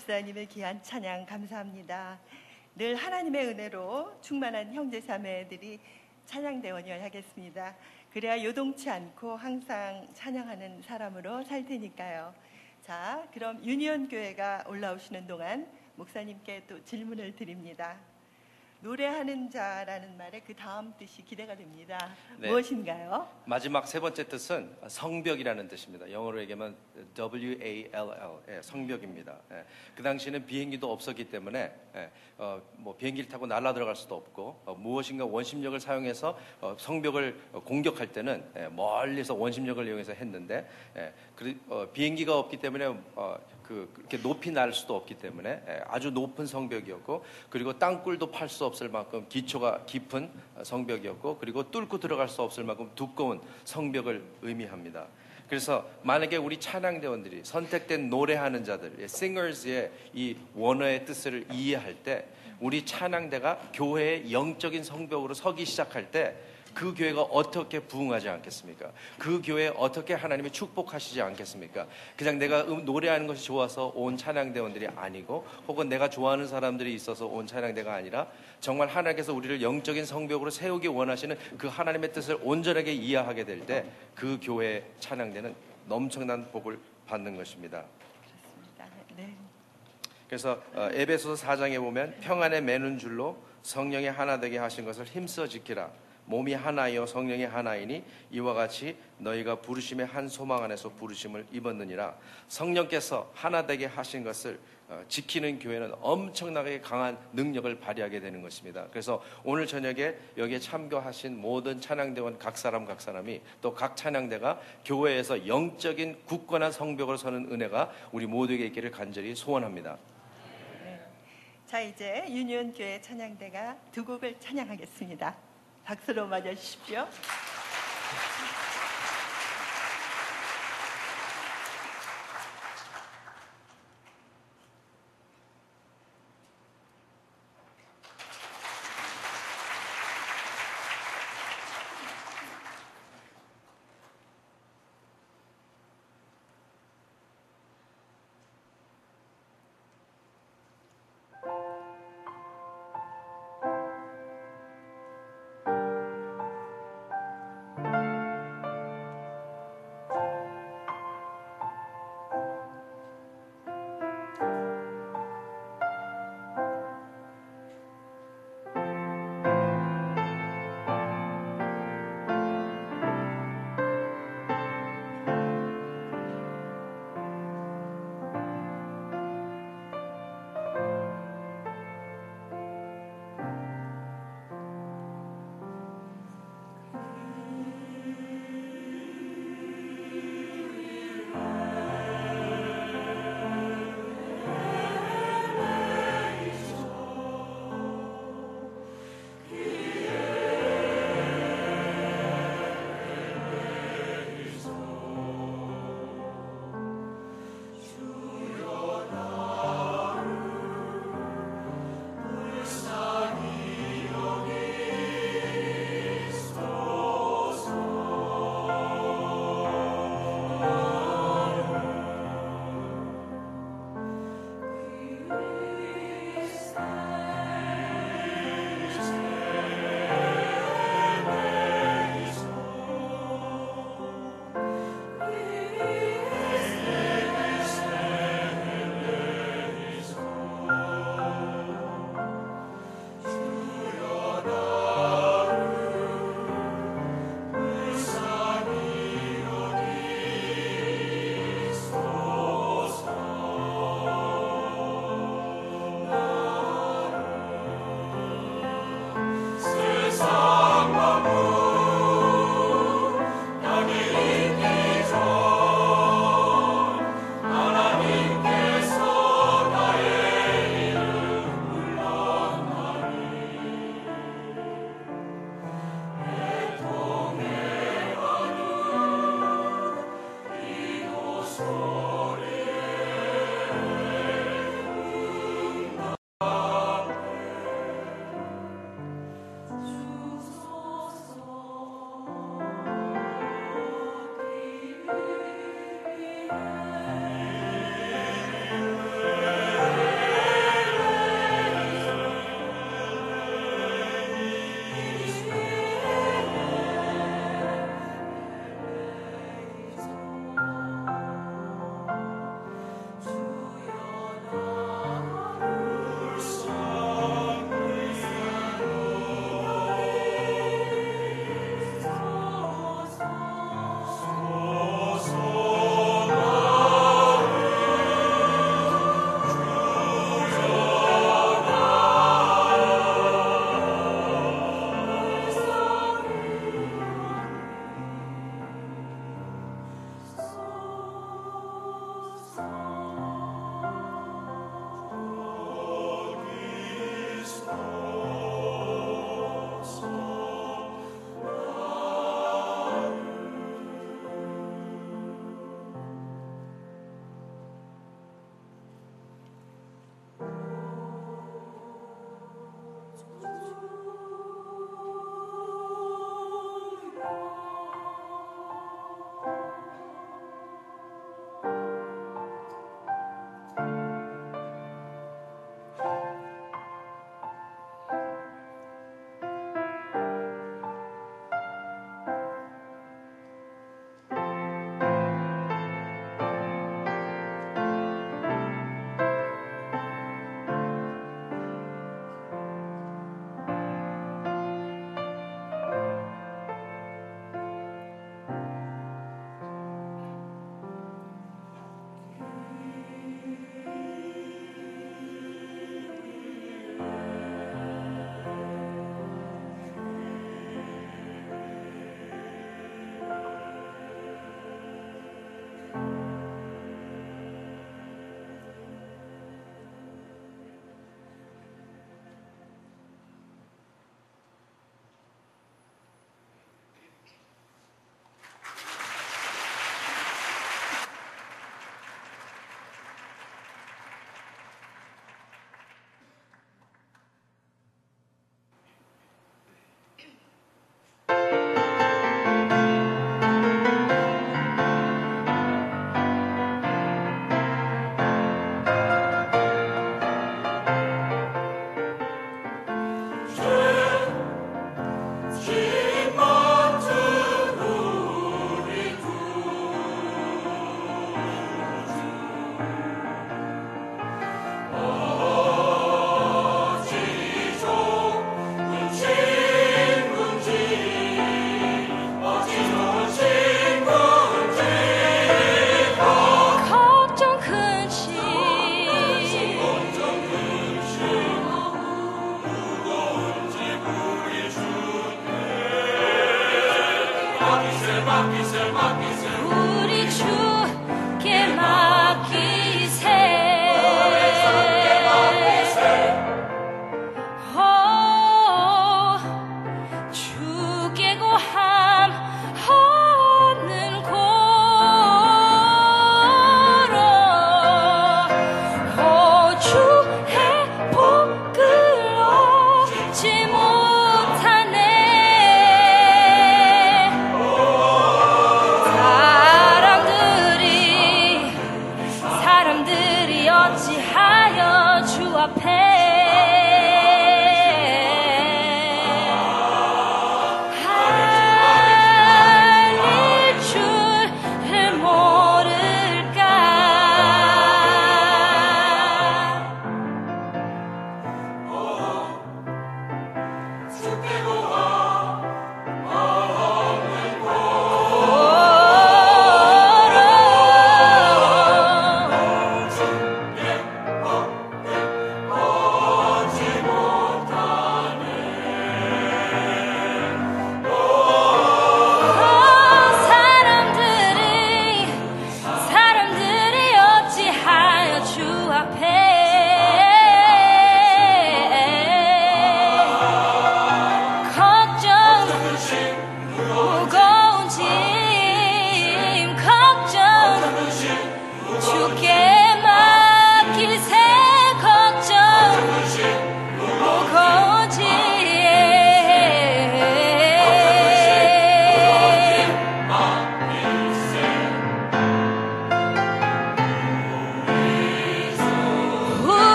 집사님의 귀한 찬양 감사합니다. 늘 하나님의 은혜로 충만한 형제 자매들이 찬양 대원을 하겠습니다. 그래야 요동치 않고 항상 찬양하는 사람으로 살 테니까요. 자, 그럼 유니온 교회가 올라오시는 동안 목사님께 또 질문을 드립니다. 노래하는 자라는 말의 그 다음 뜻이 기대가 됩니다. 네. 무엇인가요? 마지막 세 번째 뜻은 성벽이라는 뜻입니다. 영어로 얘기하면 W-A-L-L, 예, 성벽입니다. 예, 그 당시에는 비행기도 없었기 때문에 예, 어, 뭐 비행기를 타고 날아 들어갈 수도 없고 어, 무엇인가 원심력을 사용해서 어, 성벽을 어, 공격할 때는 예, 멀리서 원심력을 이용해서 했는데 예, 그리- 어, 비행기가 없기 때문에 어, 그 그렇게 높이 날 수도 없기 때문에 예, 아주 높은 성벽이었고 그리고 땅굴도 팔 수 없을 만큼 기초가 깊은 어, 성벽이었고 그리고 뚫고 들어갈 수 없을 만큼 두꺼운 성벽을 의미합니다. 그래서 만약에 우리 찬양대원들이 선택된 노래하는 자들, 예, singers의 이 원어의 뜻을 이해할 때 우리 찬양대가 교회의 영적인 성벽으로 서기 시작할 때 그 교회가 어떻게 부흥하지 않겠습니까? 그 교회에 어떻게 하나님이 축복하시지 않겠습니까? 그냥 내가 음- 노래하는 것이 좋아서 온 찬양대원들이 아니고 혹은 내가 좋아하는 사람들이 있어서 온 찬양대가 아니라 정말 하나님께서 우리를 영적인 성벽으로 세우기 원하시는 그 하나님의 뜻을 온전하게 이해하게 될 때 그 교회의 찬양대는 넘쳐난 복을 받는 것입니다. 그렇습니다. 네. 그래서 어, 에베소서 4장에 보면 평안에 매는 줄로 성령이 하나 되게 하신 것을 힘써 지키라. 몸이 하나이요 성령이 하나이니 이와 같이 너희가 부르심의 한 소망 안에서 부르심을 입었느니라. 성령께서 하나 되게 하신 것을 어, 지키는 교회는 엄청나게 강한 능력을 발휘하게 되는 것입니다. 그래서 오늘 저녁에 여기에 참교하신 모든 찬양대원 각 사람 각 사람이 또 각 찬양대가 교회에서 영적인 굳건한 성벽으로 서는 은혜가 우리 모두에게 있기를 간절히 소원합니다. 자 이제 유니온 교회 찬양대가 두 곡을 찬양하겠습니다. 박수로 맞아 주십시오.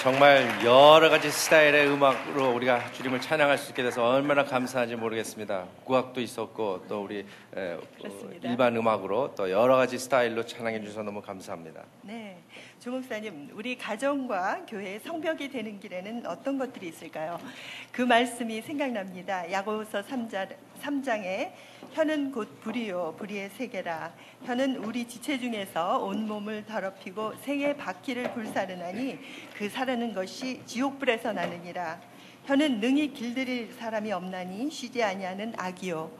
정말 여러 가지 스타일의 음악으로 우리가 주님을 찬양할 수 있게 돼서 얼마나 감사한지 모르겠습니다. 국악도 있었고 또 우리 에. 일반 음악으로 또 여러 가지 스타일로 찬양해 주셔서 너무 감사합니다. 네, 조 목사님, 우리 가정과 교회의 성벽이 되는 길에는 어떤 것들이 있을까요? 그 말씀이 생각납니다. 야고보서 3장, 3장에 혀는 곧 불이요 불의의 세계라. 혀는 우리 지체 중에서 온 몸을 더럽히고 생의 바퀴를 불사르나니 그 사르는 것이 지옥불에서 나느니라. 혀는 능히 길들일 사람이 없나니 쉬지 아니하는 악이요.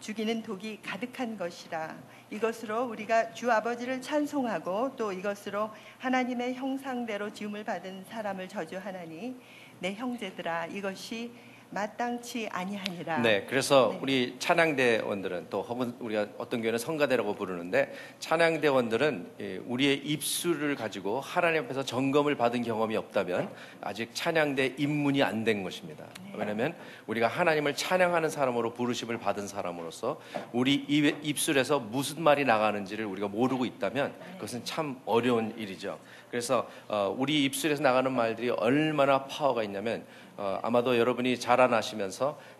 죽이는 독이 가득한 것이라. 이것으로 우리가 주 아버지를 찬송하고 또 이것으로 하나님의 형상대로 지음을 받은 사람을 저주하나니 내 형제들아 이것이 마땅치 아니하니라. 네, 그래서 네. 우리 찬양대원들은 또 혹은 우리가 어떤 교회는 성가대라고 부르는데 찬양대원들은 예, 우리의 입술을 가지고 하나님 앞에서 점검을 받은 경험이 없다면 아직 찬양대 입문이 안 된 것입니다. 왜냐하면 우리가 하나님을 찬양하는 사람으로 부르심을 받은 사람으로서 우리 입, 입술에서 무슨 말이 나가는지를 우리가 모르고 있다면 그것은 참 어려운 일이죠. 그래서 어, 우리 입술에서 나가는 말들이 얼마나 파워가 있냐면 어, 아마도 여러분이 자라나시면서 에,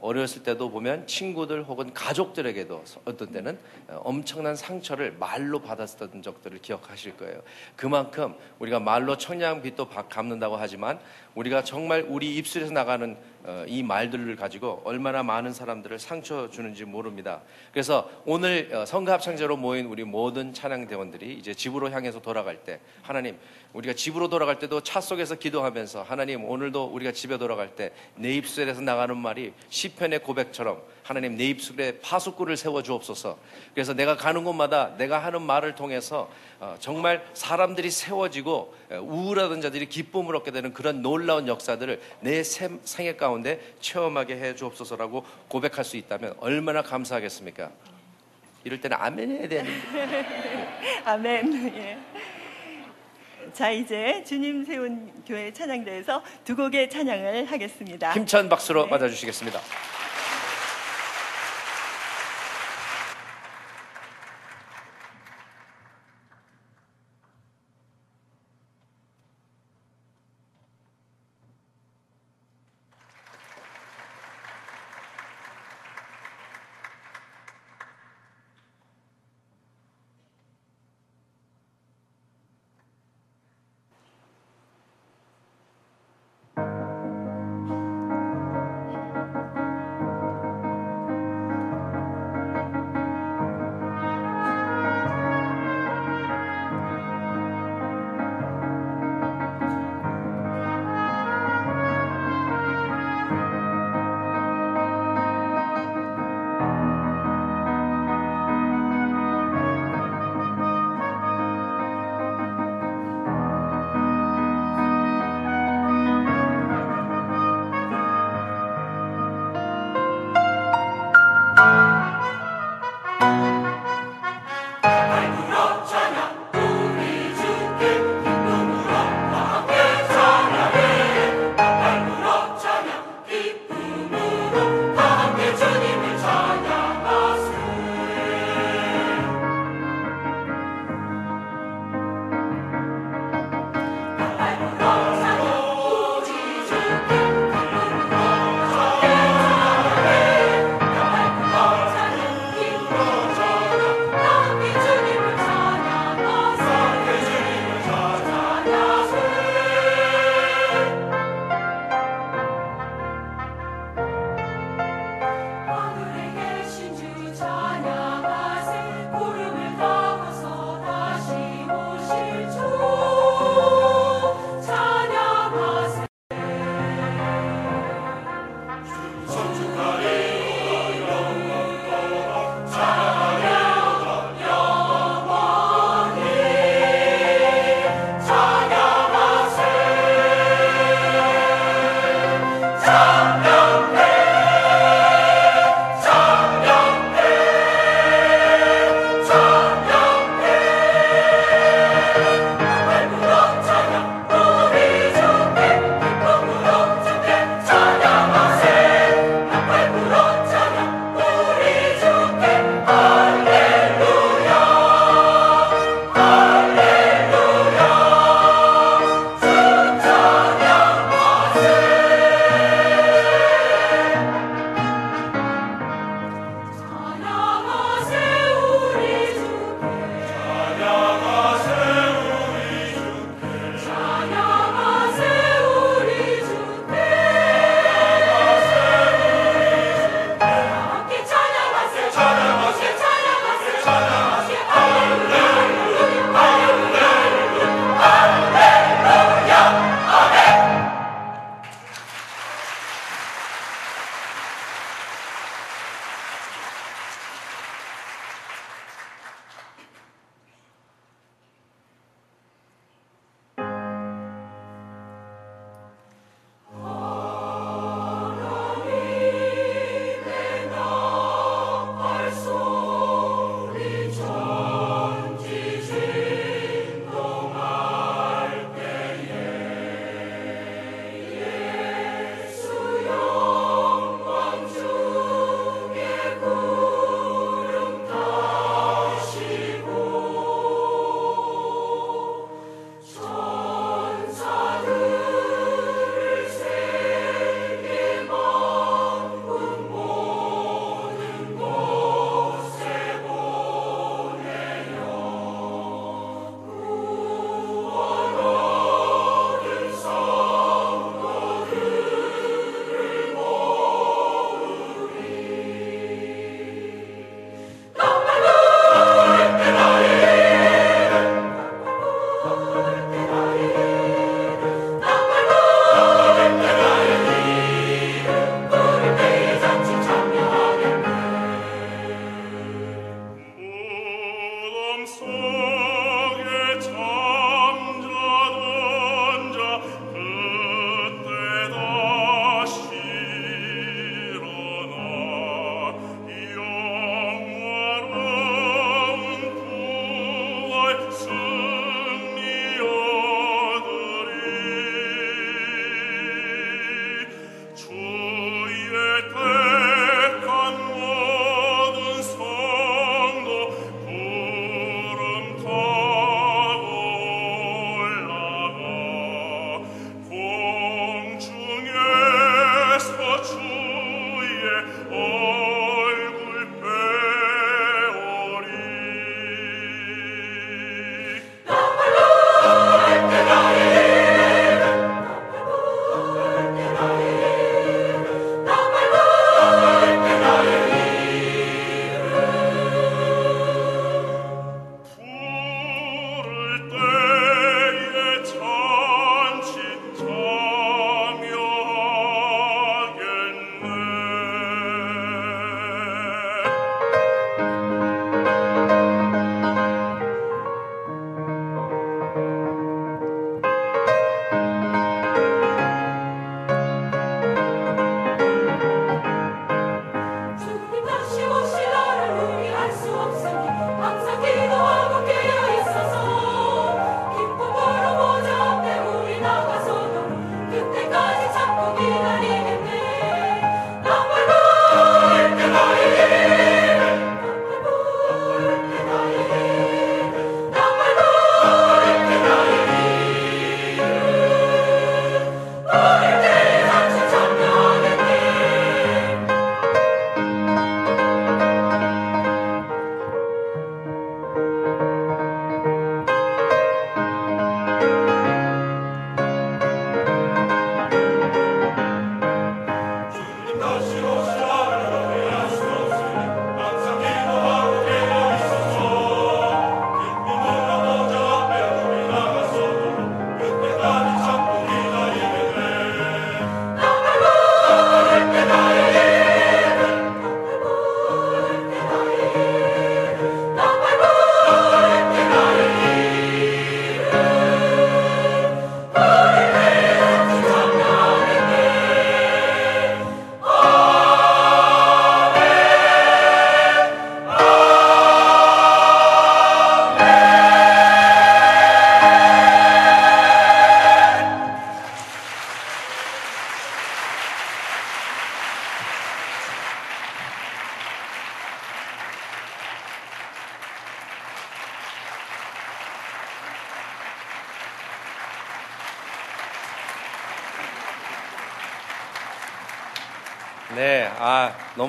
어렸을 때도 보면 친구들 혹은 가족들에게도 어떤 때는 어, 엄청난 상처를 말로 받았던 적들을 기억하실 거예요. 그만큼 우리가 말로 청량빛도 바- 갚는다고 하지만 우리가 정말 우리 입술에서 나가는 어, 이 말들을 가지고 얼마나 많은 사람들을 상처 주는지 모릅니다. 그래서 오늘 어, 성가 합창제로 모인 우리 모든 찬양 대원들이 이제 집으로 향해서 돌아갈 때 하나님 우리가 집으로 돌아갈 때도 차 속에서 기도하면서 하나님 오늘도 우리가 집에 돌아갈 때 내 입술에서 나가는 말이 시편의 고백처럼 하나님 내 입술에 파수꾼을 세워 주옵소서. 그래서 내가 가는 곳마다 내가 하는 말을 통해서 어, 정말 사람들이 세워지고 에, 우울하던 자들이 기쁨을 얻게 되는 그런 놀라운 역사들을 내 생- 생애 가운데 체험하게 해 주옵소서라고 고백할 수 있다면 얼마나 감사하겠습니까? 이럴 때는 아멘 해야 되는 아멘. 예. 자 이제 주님 세운 교회 찬양대에서 두 곡의 찬양을 하겠습니다. 힘찬 박수로 네. 맞아주시겠습니다.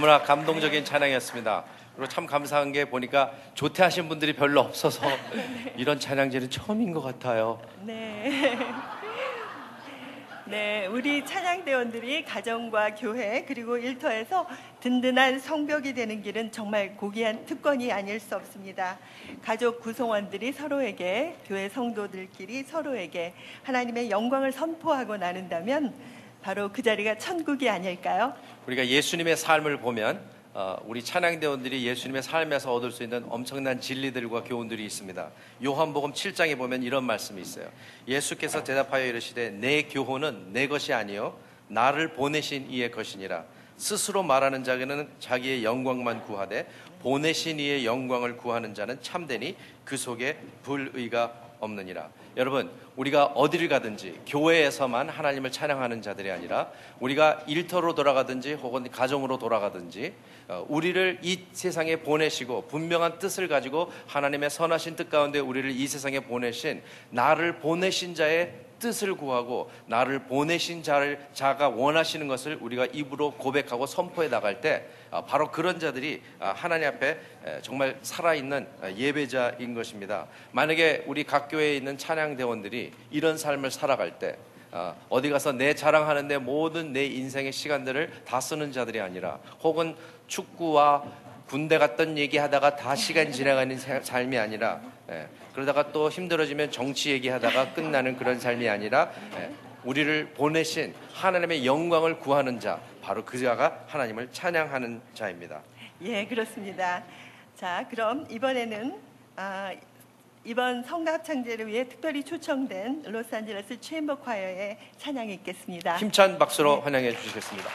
너무나 감동적인 찬양이었습니다. 그리고 참 감사한 게 보니까 조퇴하신 분들이 별로 없어서 이런 찬양제는 처음인 것 같아요. 네. 네, 우리 찬양대원들이 가정과 교회 그리고 일터에서 든든한 성벽이 되는 길은 정말 고귀한 특권이 아닐 수 없습니다. 가족 구성원들이 서로에게 교회 성도들끼리 서로에게 하나님의 영광을 선포하고 나눈다면 바로 그 자리가 천국이 아닐까요? 우리가 예수님의 삶을 보면 어, 우리 찬양대원들이 예수님의 삶에서 얻을 수 있는 엄청난 진리들과 교훈들이 있습니다. 요한복음 7장에 보면 이런 말씀이 있어요. 예수께서 대답하여 이르시되 내 교훈은 내 것이 아니요 나를 보내신 이의 것이니라. 스스로 말하는 자는 자기의 영광만 구하되 보내신 이의 영광을 구하는 자는 참되니 그 속에 불의가 없느니라. 여러분, 우리가 어디를 가든지 교회에서만 하나님을 찬양하는 자들이 아니라 우리가 일터로 돌아가든지 혹은 가정으로 돌아가든지 어, 우리를 이 세상에 보내시고 분명한 뜻을 가지고 하나님의 선하신 뜻 가운데 우리를 이 세상에 보내신 나를 보내신 자의 뜻을 구하고 나를 보내신 자를 자가 원하시는 것을 우리가 입으로 고백하고 선포해 나갈 때 아, 바로 그런 자들이 아, 하나님 앞에 에, 정말 살아있는 아, 예배자인 것입니다. 만약에 우리 각 교회에 있는 찬양 대원들이 이런 삶을 살아갈 때 아, 어디 가서 내 자랑하는데 모든 내 인생의 시간들을 다 쓰는 자들이 아니라 혹은 축구와 군대 갔던 얘기하다가 다 시간 지나가는 세- 삶이 아니라 예, 그러다가 또 힘들어지면 정치 얘기하다가 끝나는 그런 삶이 아니라 예, 우리를 보내신 하나님의 영광을 구하는 자 바로 그 자가 하나님을 찬양하는 자입니다. 예, 그렇습니다. 자, 그럼 이번에는 아, 이번 성가 합창제를 위해 특별히 초청된 로스앤젤레스 체인버 콰이어의 찬양이 있겠습니다. 힘찬 박수로 환영해 주시겠습니다.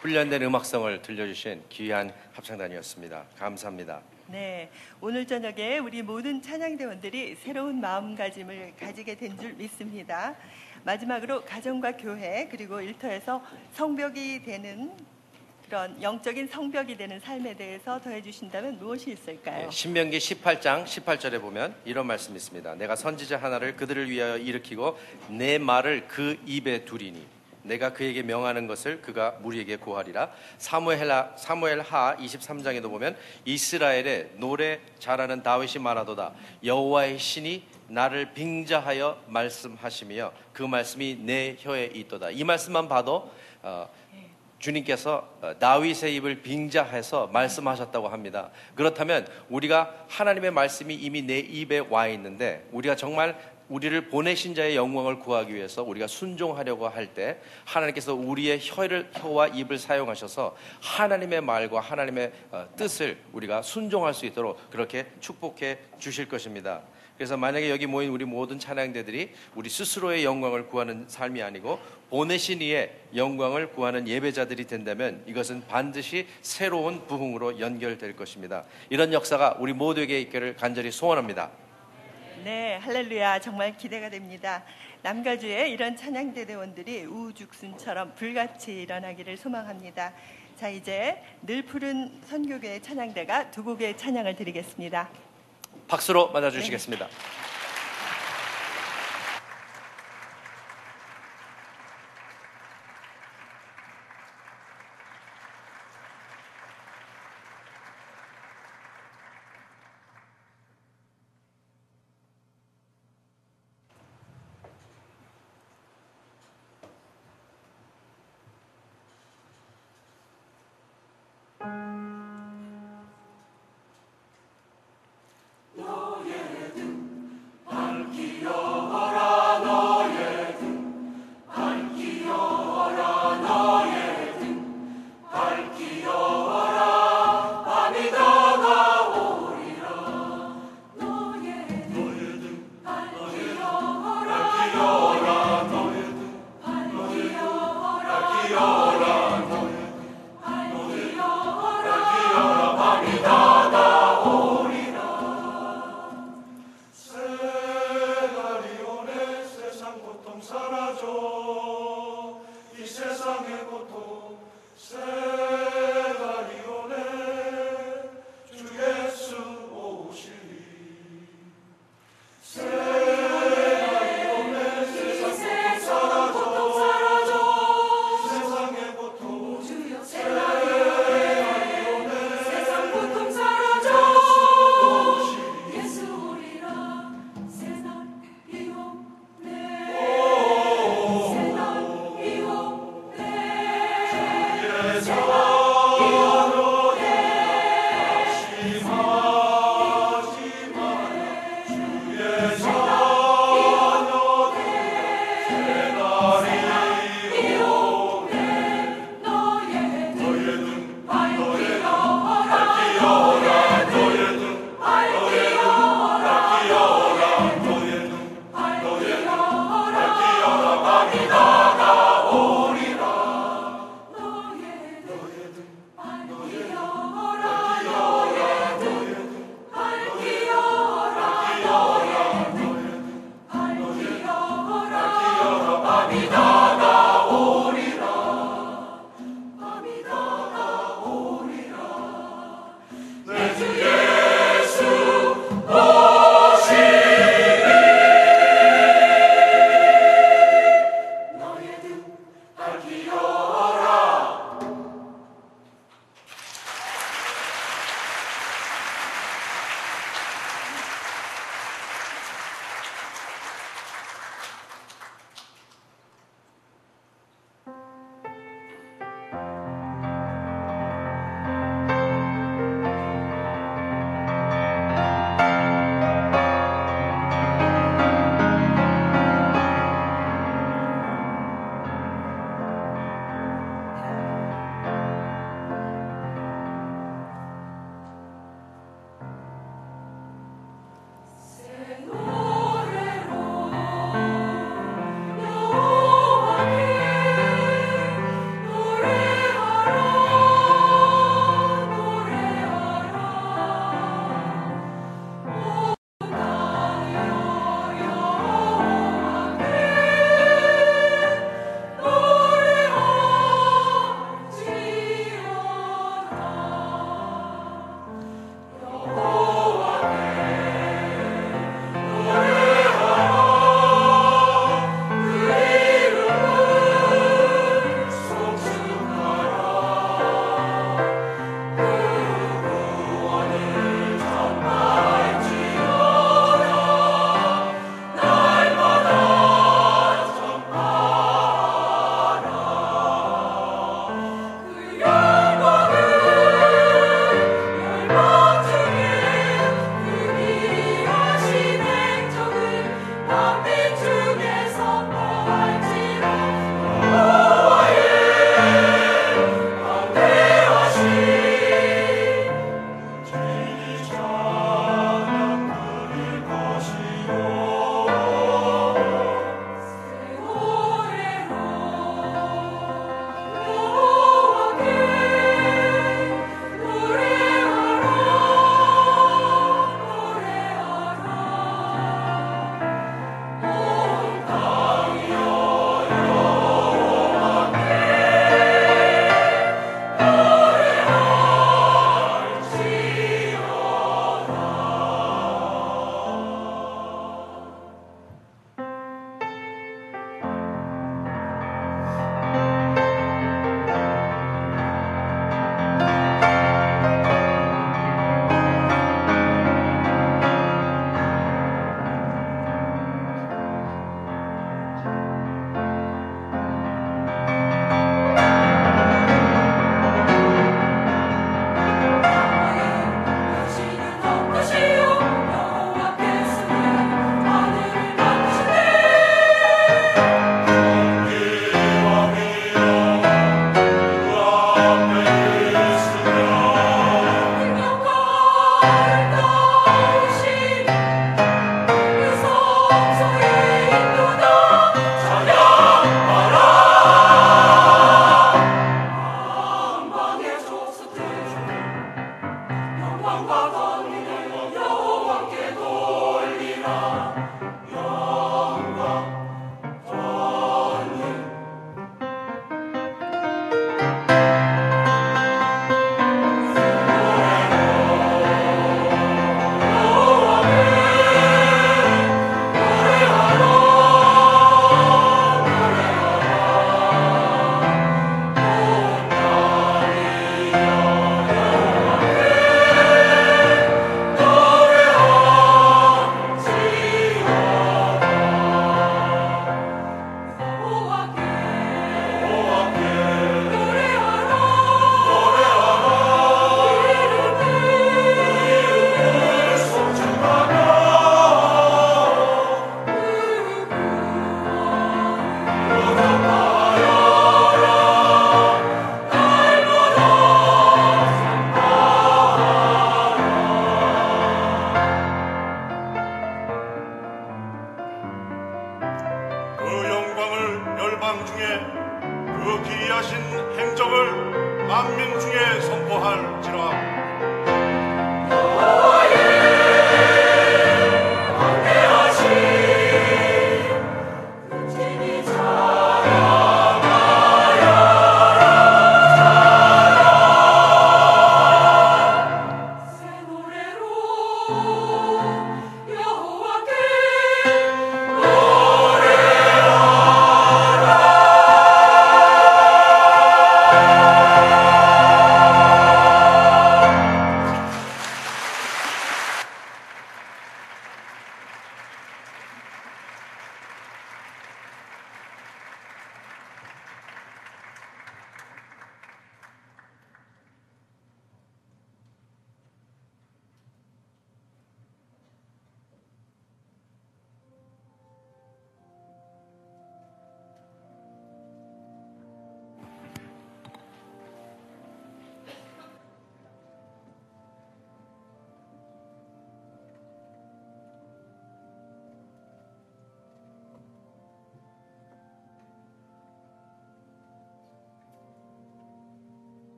훈련된 음악성을 들려주신 귀한 합창단이었습니다. 감사합니다. 네, 오늘 저녁에 우리 모든 찬양대원들이 새로운 마음가짐을 가지게 된 줄 믿습니다. 마지막으로 가정과 교회 그리고 일터에서 성벽이 되는 그런 영적인 성벽이 되는 삶에 대해서 더해 주신다면 무엇이 있을까요? 예, 신명기 18장 18절에 보면 이런 말씀이 있습니다. 내가 선지자 하나를 그들을 위하여 일으키고 내 말을 그 입에 두리니 내가 그에게 명하는 것을 그가 무리에게 고하리라. 사무엘 하 사무엘 하 23장에도 보면 이스라엘의 노래 잘하는 다윗이 말하도다. 여호와의 신이 나를 빙자하여 말씀하시며 그 말씀이 내 혀에 있도다. 이 말씀만 봐도 어, 주님께서 어, 다윗의 입을 빙자해서 말씀하셨다고 합니다. 그렇다면 우리가 하나님의 말씀이 이미 내 입에 와 있는데 우리가 정말 우리를 보내신 자의 영광을 구하기 위해서 우리가 순종하려고 할 때 하나님께서 우리의 혀를 혀와 입을 사용하셔서 하나님의 말과 하나님의 어, 뜻을 우리가 순종할 수 있도록 그렇게 축복해 주실 것입니다. 그래서 만약에 여기 모인 우리 모든 찬양대들이 우리 스스로의 영광을 구하는 삶이 아니고 보내신 이의 영광을 구하는 예배자들이 된다면 이것은 반드시 새로운 부흥으로 연결될 것입니다. 이런 역사가 우리 모두에게 있기를 간절히 소원합니다. 네, 할렐루야. 정말 기대가 됩니다. 남가주의 이런 찬양대대원들이 우죽순처럼 불같이 일어나기를 소망합니다. 자, 이제 늘 푸른 선교교의 찬양대가 두 곡의 찬양을 드리겠습니다. 박수로 맞아주시겠습니다. 밝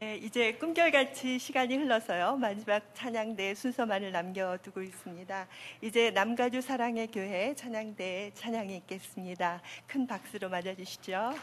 네, 이제 꿈결같이 시간이 흘러서요. 마지막 찬양대 순서만을 남겨두고 있습니다. 이제 남가주 사랑의 교회 찬양대 찬양이 있겠습니다. 큰 박수로 맞아주시죠.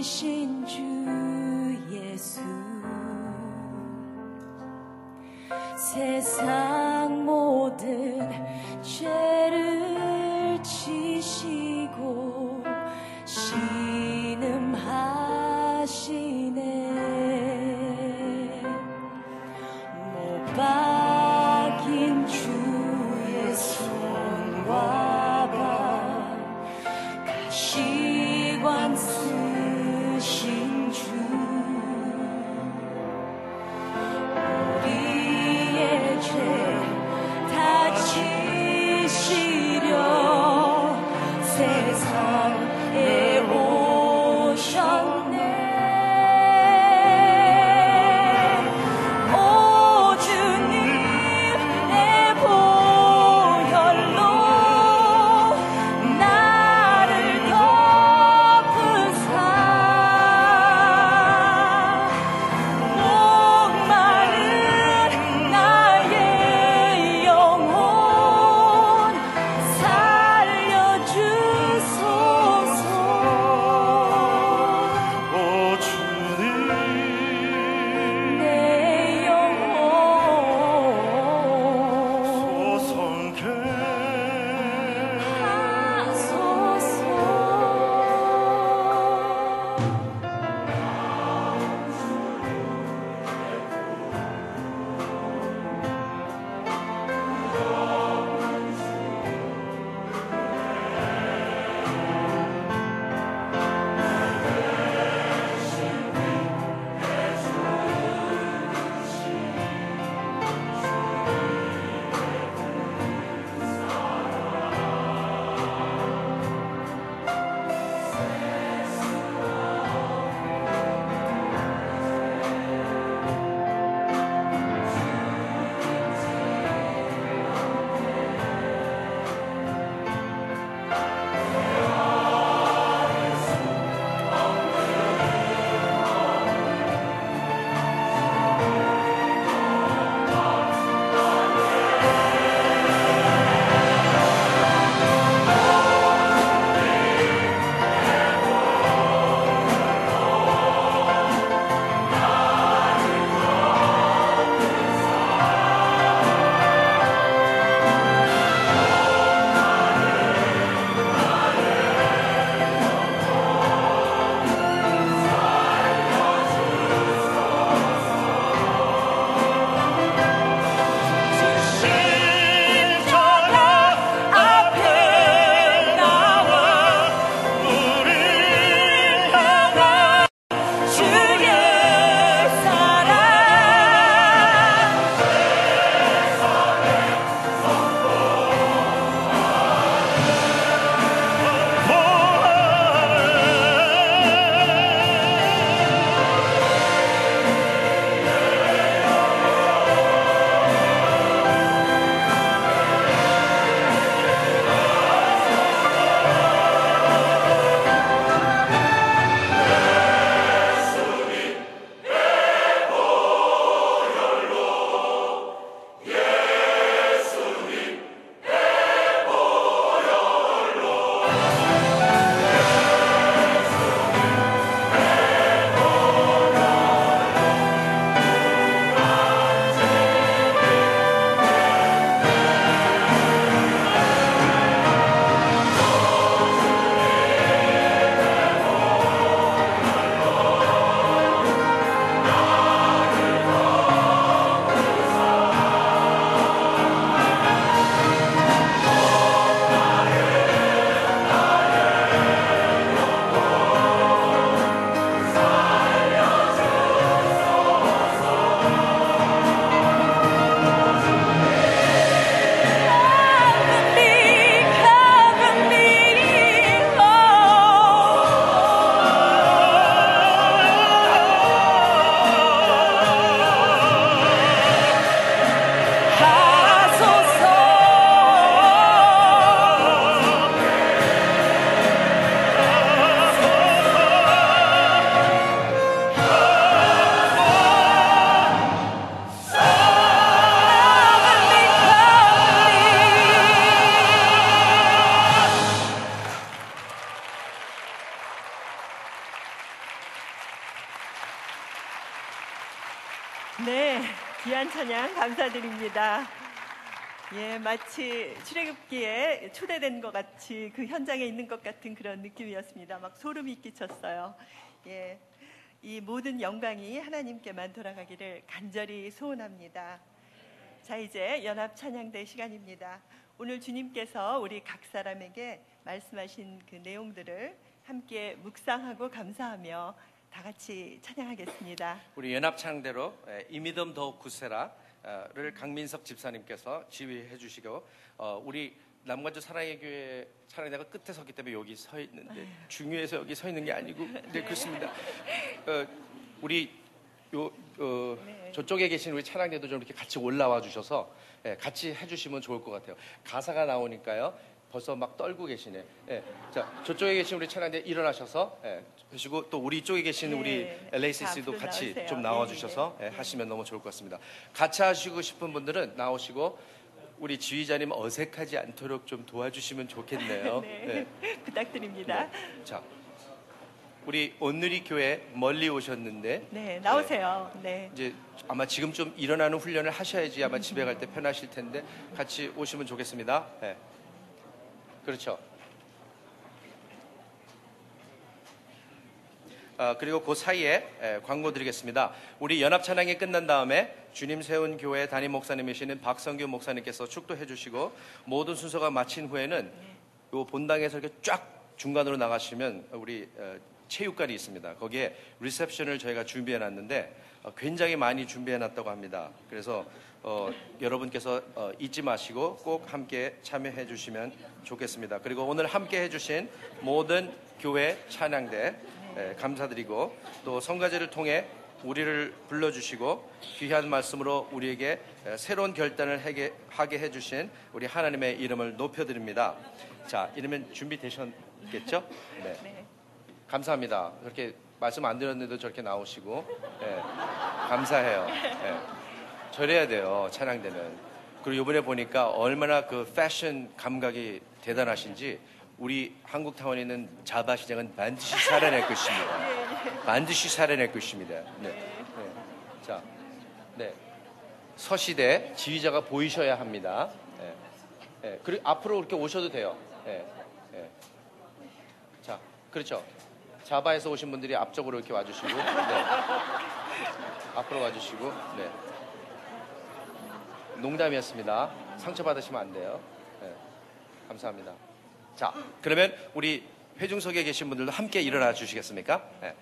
이신 주 예수. 세상 모든 죄 감사드립니다. 예, 마치 출애굽기에 초대된 것 같이 그 현장에 있는 것 같은 그런 느낌이었습니다. 막 소름이 끼쳤어요. 예, 이 모든 영광이 하나님께만 돌아가기를 간절히 소원합니다. 자, 이제 연합 찬양대 시간입니다. 오늘 주님께서 우리 각 사람에게 말씀하신 그 내용들을 함께 묵상하고 감사하며 다 같이 찬양하겠습니다. 우리 연합창대로 에, 이 믿음 더욱 굳세라 를 강민석 집사님께서 지휘해 주시고 어, 우리 남관주 사랑의 교회 찬양대가 끝에 섰기 때문에 여기 서 있는데 중요해서 여기 서 있는 게 아니고 네 그렇습니다. 어, 우리 요 어, 네. 저쪽에 계신 우리 찬양대도 좀 이렇게 같이 올라와 주셔서 예, 같이 해주시면 좋을 것 같아요. 가사가 나오니까요. 벌써 막 떨고 계시네. 예. 자, 저쪽에 계신 우리 찬양대 일어나셔서 예, 하시고 또 우리 쪽에 계신 우리 네. LACC도 자, 앞으로 같이 나오세요. 좀 네, 나와 주셔서 네. 예, 하시면 너무 좋을 것 같습니다. 같이 하시고 싶은 분들은 나오시고 우리 지휘자님 어색하지 않도록 좀 도와주시면 좋겠네요. 네, 부탁드립니다. 네. 자, 우리 오늘이 교회 멀리 오셨는데 네, 나오세요. 네. 이제 아마 지금 좀 일어나는 훈련을 하셔야지 아마 집에 갈 때 편하실 텐데 같이 오시면 좋겠습니다. 네. 그렇죠. 아, 그리고 그 사이에 에, 광고 드리겠습니다. 우리 연합 찬양이 끝난 다음에 주님 세운 교회 담임 목사님이시는 박성규 목사님께서 축도해 주시고 모든 순서가 마친 후에는 요 본당에서 이렇게 쫙 중간으로 나가시면 우리 어, 체육관이 있습니다. 거기에 리셉션을 저희가 준비해 놨는데 어, 굉장히 많이 준비해 놨다고 합니다. 그래서 어, 여러분께서 어, 잊지 마시고 꼭 함께 참여해 주시면 좋겠습니다. 그리고 오늘 함께 해 주신 모든 교회 찬양대 에, 감사드리고 또 성가제를 통해 우리를 불러주시고 귀한 말씀으로 우리에게 에, 새로운 결단을 하게, 해주신 우리 하나님의 이름을 높여드립니다. 자, 이러면 준비되셨겠죠? 네. 네. 감사합니다. 그렇게 말씀 안 드렸는데도 저렇게 나오시고 예, 감사해요. 예. 저래야 돼요 찬양대는. 그리고 이번에 보니까 얼마나 그 패션 감각이 대단하신지 우리 한국 타운에 있는 자바 시장은 반드시 살아낼 것입니다. 반드시 살아낼 것입니다. 네. 네. 자, 네. 서시대 지휘자가 보이셔야 합니다. 예. 예. 그리고 앞으로 이렇게 오셔도 돼요. 예. 예. 자, 그렇죠. 자바에서 오신 분들이 앞쪽으로 이렇게 와주시고, 네. 앞으로 와주시고, 네. 농담이었습니다. 상처 받으시면 안 돼요. 네. 감사합니다. 자, 그러면 우리 회중석에 계신 분들도 함께 일어나 주시겠습니까? 네.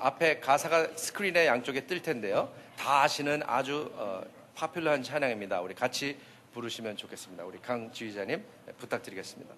앞에 가사가 스크린에 양쪽에 뜰 텐데요. 다 아시는 아주 어, 파퓰러한 찬양입니다. 우리 같이 부르시면 좋겠습니다. 우리 강 지휘자님 네, 부탁드리겠습니다.